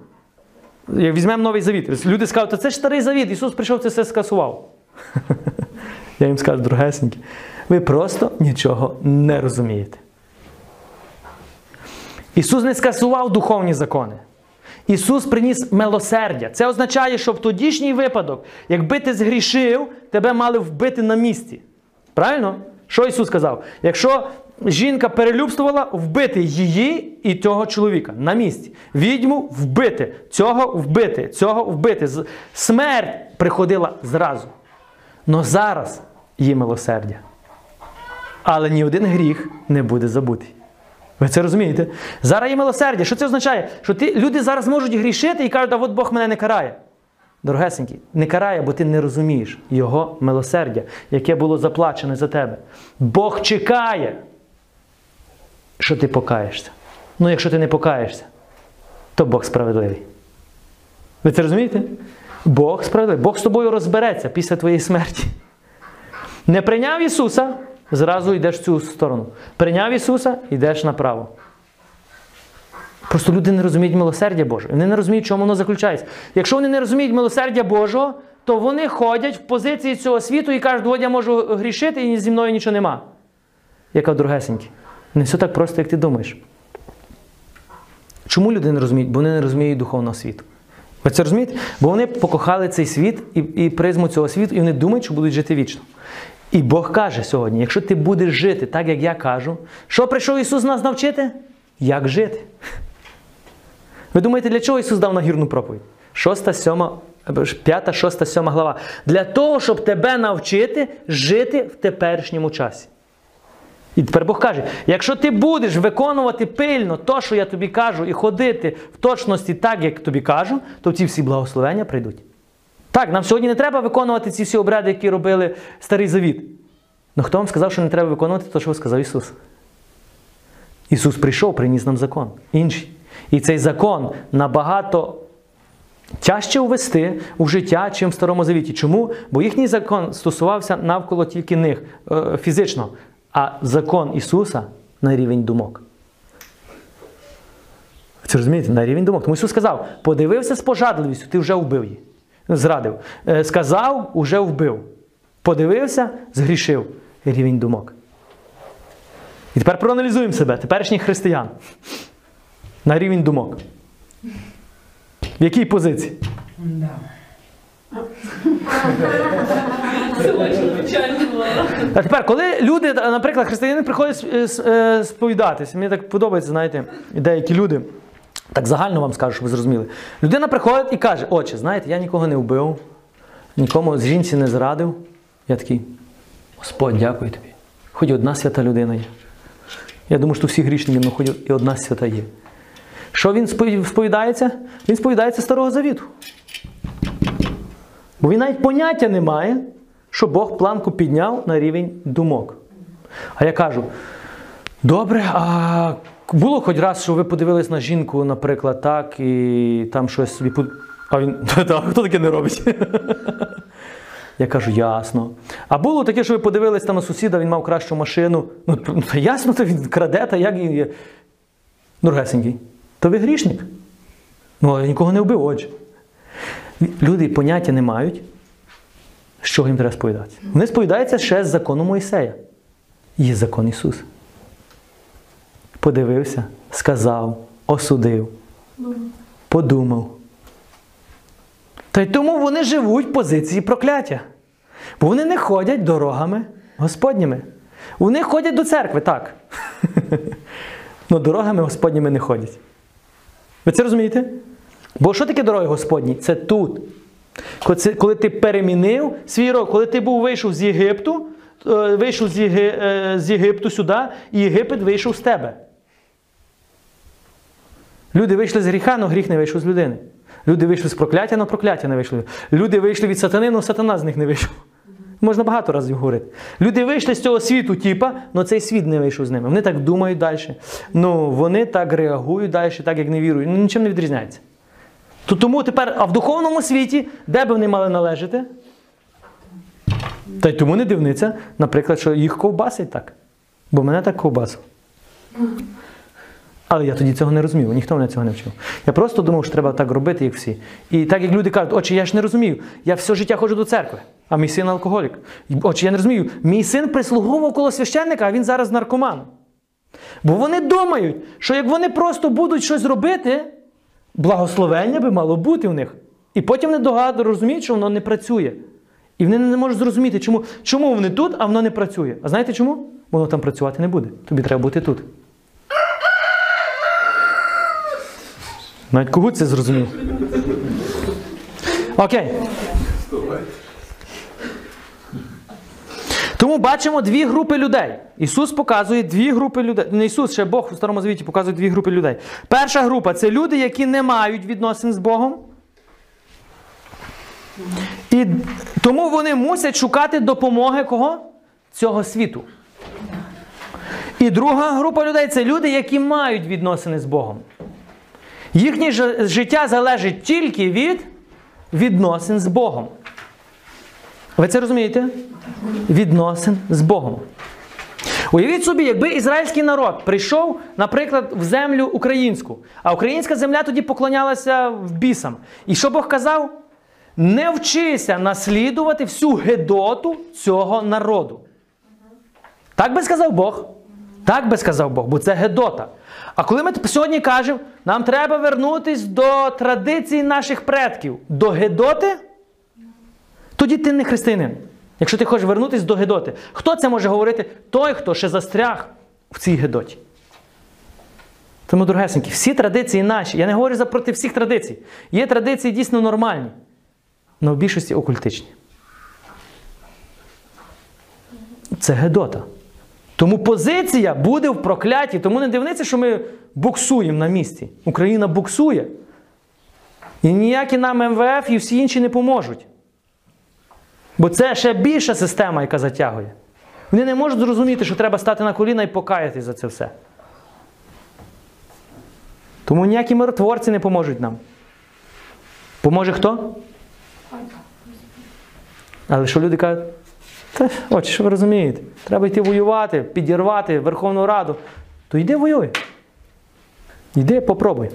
візьмемо новий завіт. Люди скажуть, «Та це ж старий завіт, Ісус прийшов це все скасував. Я їм скажу, дорогесенькі, ви просто нічого не розумієте. Ісус не скасував духовні закони. Ісус приніс милосердя. Це означає, що в тодішній випадок, якби ти згрішив, тебе мали вбити на місці. Правильно? Що Ісус сказав? Якщо жінка перелюбствувала, вбити її і цього чоловіка на місці. Відьму вбити, цього вбити, цього вбити. Смерть приходила зразу. Но зараз є милосердя. Але ні один гріх не буде забутий. Ви це розумієте? Зараз є милосердя. Що це означає? Що ти, люди зараз можуть грішити і кажуть, а от Бог мене не карає. Дорогесенький, не карає, бо ти не розумієш Його милосердя, яке було заплачене за тебе. Бог чекає, що ти покаєшся. Ну, якщо ти не покаєшся, то Бог справедливий. Ви це розумієте? Бог справедливий. Бог з тобою розбереться після твоєї смерті. Не прийняв Ісуса, зразу йдеш в цю сторону. Прийняв Ісуса, йдеш направо. Просто люди не розуміють милосердя Божого. Вони не розуміють, чому воно заключається. Якщо вони не розуміють милосердя Божого, то вони ходять в позиції цього світу і кажуть, от я можу грішити і зі мною нічого нема. Я кажу, не все так просто, як ти думаєш. Чому люди не розуміють? Бо вони не розуміють духовного світу. Ви це розумієте? Бо вони покохали цей світ і, і призму цього світу, і вони думають, що будуть жити вічно. І Бог каже сьогодні: якщо ти будеш жити так, як я кажу, що прийшов Ісус нас навчити? Як жити? Ви думаєте, для чого Ісус дав нагірну проповідь? 6, 7, 5, 6, 7 глава. Для того, щоб тебе навчити жити в теперішньому часі. І тепер Бог каже: якщо ти будеш виконувати пильно то, що я тобі кажу, і ходити в точності так, як тобі кажу, то ці всі благословення прийдуть. Так, нам сьогодні не треба виконувати ці всі обряди, які робили Старий Завіт. Ну хто вам сказав, що не треба виконувати те, що сказав Ісус? Ісус прийшов, приніс нам закон. Інший. І цей закон набагато тяжче увести у життя, чим в Старому Завіті. Чому? Бо їхній закон стосувався навколо тільки них е, фізично, а закон Ісуса на рівень думок. Це розумієте? На рівень думок. Тому Ісус сказав: подивився з пожадливістю, ти вже вбив її. Зрадив. Е, Сказав, уже вбив. Подивився, згрішив. Рівень думок. І тепер проаналізуємо себе, теперішніх християн. На рівень думок. В якій позиції? А тепер, коли люди, наприклад, християни приходять е, е, сповідатися, мені так подобається, знаєте, деякі люди, так загально вам скажу, щоб ви зрозуміли. Людина приходить і каже: Отче, знаєте, я нікого не вбив, нікому з жінці не зрадив. Я такий, Господь, дякую тобі. Хоч одна свята людина є. Я думаю, що всі грішні, але хоч і одна свята є. Що він сповідається? Він сповідається старого завіту. Бо він навіть поняття не має, що Бог планку підняв на рівень думок. А я кажу: добре, а було хоч раз, що ви подивились на жінку, наприклад, так, і там щось собі. А він, «Та, хто таке не робить? Я кажу, ясно. А було таке, що ви подивились там на сусіда, він мав кращу машину. Ну, ну ясно, то він краде, та як він є. Дорогесенький, то ви грішник. Ну, я нікого не вбив, отже. Люди поняття не мають, чого їм треба сповідатися. Вони сповідаються ще з закону Мойсея. Є закон Ісуса. Подивився, сказав, осудив, подумав. Та й тому вони живуть в позиції прокляття. Бо вони не ходять дорогами Господніми. Вони ходять до церкви, так. Але дорогами Господніми не ходять. Ви це розумієте? Бо що таке дороги Господні? Це тут. Коли ти перемінив свій рок, коли ти був вийшов з Єгипту, е, вийшов з, е, з Єгипту сюди, і Єгипет вийшов з тебе. Люди вийшли з гріха, але гріх не вийшов з людини. Люди вийшли з прокляття, але прокляття не вийшло. Люди вийшли від сатани, але сатана з них не вийшов. Можна багато разів говорити. Люди вийшли з цього світу, типа, але цей світ не вийшов з ними. Вони так думають далі. Ну, вони так реагують далі, так як не вірують. Ну, нічим не відрізняється. То тому тепер, а в духовному світі, де б вони мали належати? Та й тому не дивниця, наприклад, що їх ковбасить так. Бо мене так ковбасив. Але я тоді цього не розумів, ніхто мене цього не вчив. Я просто думав, що треба так робити, як всі. І так як люди кажуть, отче, я ж не розумію, я все життя ходжу до церкви, а мій син алкоголік. Отче, я не розумію, мій син прислуговував коло священника, а він зараз наркоман. Бо вони думають, що як вони просто будуть щось робити, благословення би мало бути в них. І потім вони догадують, розуміють, що воно не працює. І вони не можуть зрозуміти, чому, чому вони тут, а воно не працює. А знаєте чому? Воно там працювати не буде. Тобі треба бути тут. Навіть кого це зрозумів? Окей. Тому бачимо дві групи людей. Ісус показує дві групи людей. Не Ісус, ще Бог у Старому Завіті показує дві групи людей. Перша група це люди, які не мають відносин з Богом. І тому вони мусять шукати допомоги кого? Цього світу. І друга група людей це люди, які мають відносини з Богом. Їхнє життя залежить тільки від відносин з Богом. Ви це розумієте? Відносин з Богом. Уявіть собі, якби ізраїльський народ прийшов, наприклад, в землю українську, а українська земля тоді поклонялася в бісам. І що Бог казав? Не вчися наслідувати всю гедоту цього народу. Так би сказав Бог. Так би сказав Бог, бо це гедота. А коли ми сьогодні кажемо, нам треба вернутись до традицій наших предків, до гедоти, тоді ти не християнин. Якщо ти хочеш вернутися до гедоти. Хто це може говорити? Той, хто ще застряг в цій гедоті. Тому, дорогесенькі, всі традиції наші. Я не говорю за проти всіх традицій. Є традиції дійсно нормальні, але в більшості окультичні. Це гедота. Тому позиція буде в прокляті. Тому не дивніться, що ми буксуємо на місці. Україна буксує. І ніякі нам МВФ і всі інші не поможуть. Бо це ще більша система, яка затягує. Вони не можуть зрозуміти, що треба стати на коліна і покаятись за це все. Тому ніякі миротворці не поможуть нам. Поможе хто? Але що люди кажуть? От, що ви розумієте? Треба йти воювати, підірвати Верховну Раду. То йди воюй. Йди, попробуй.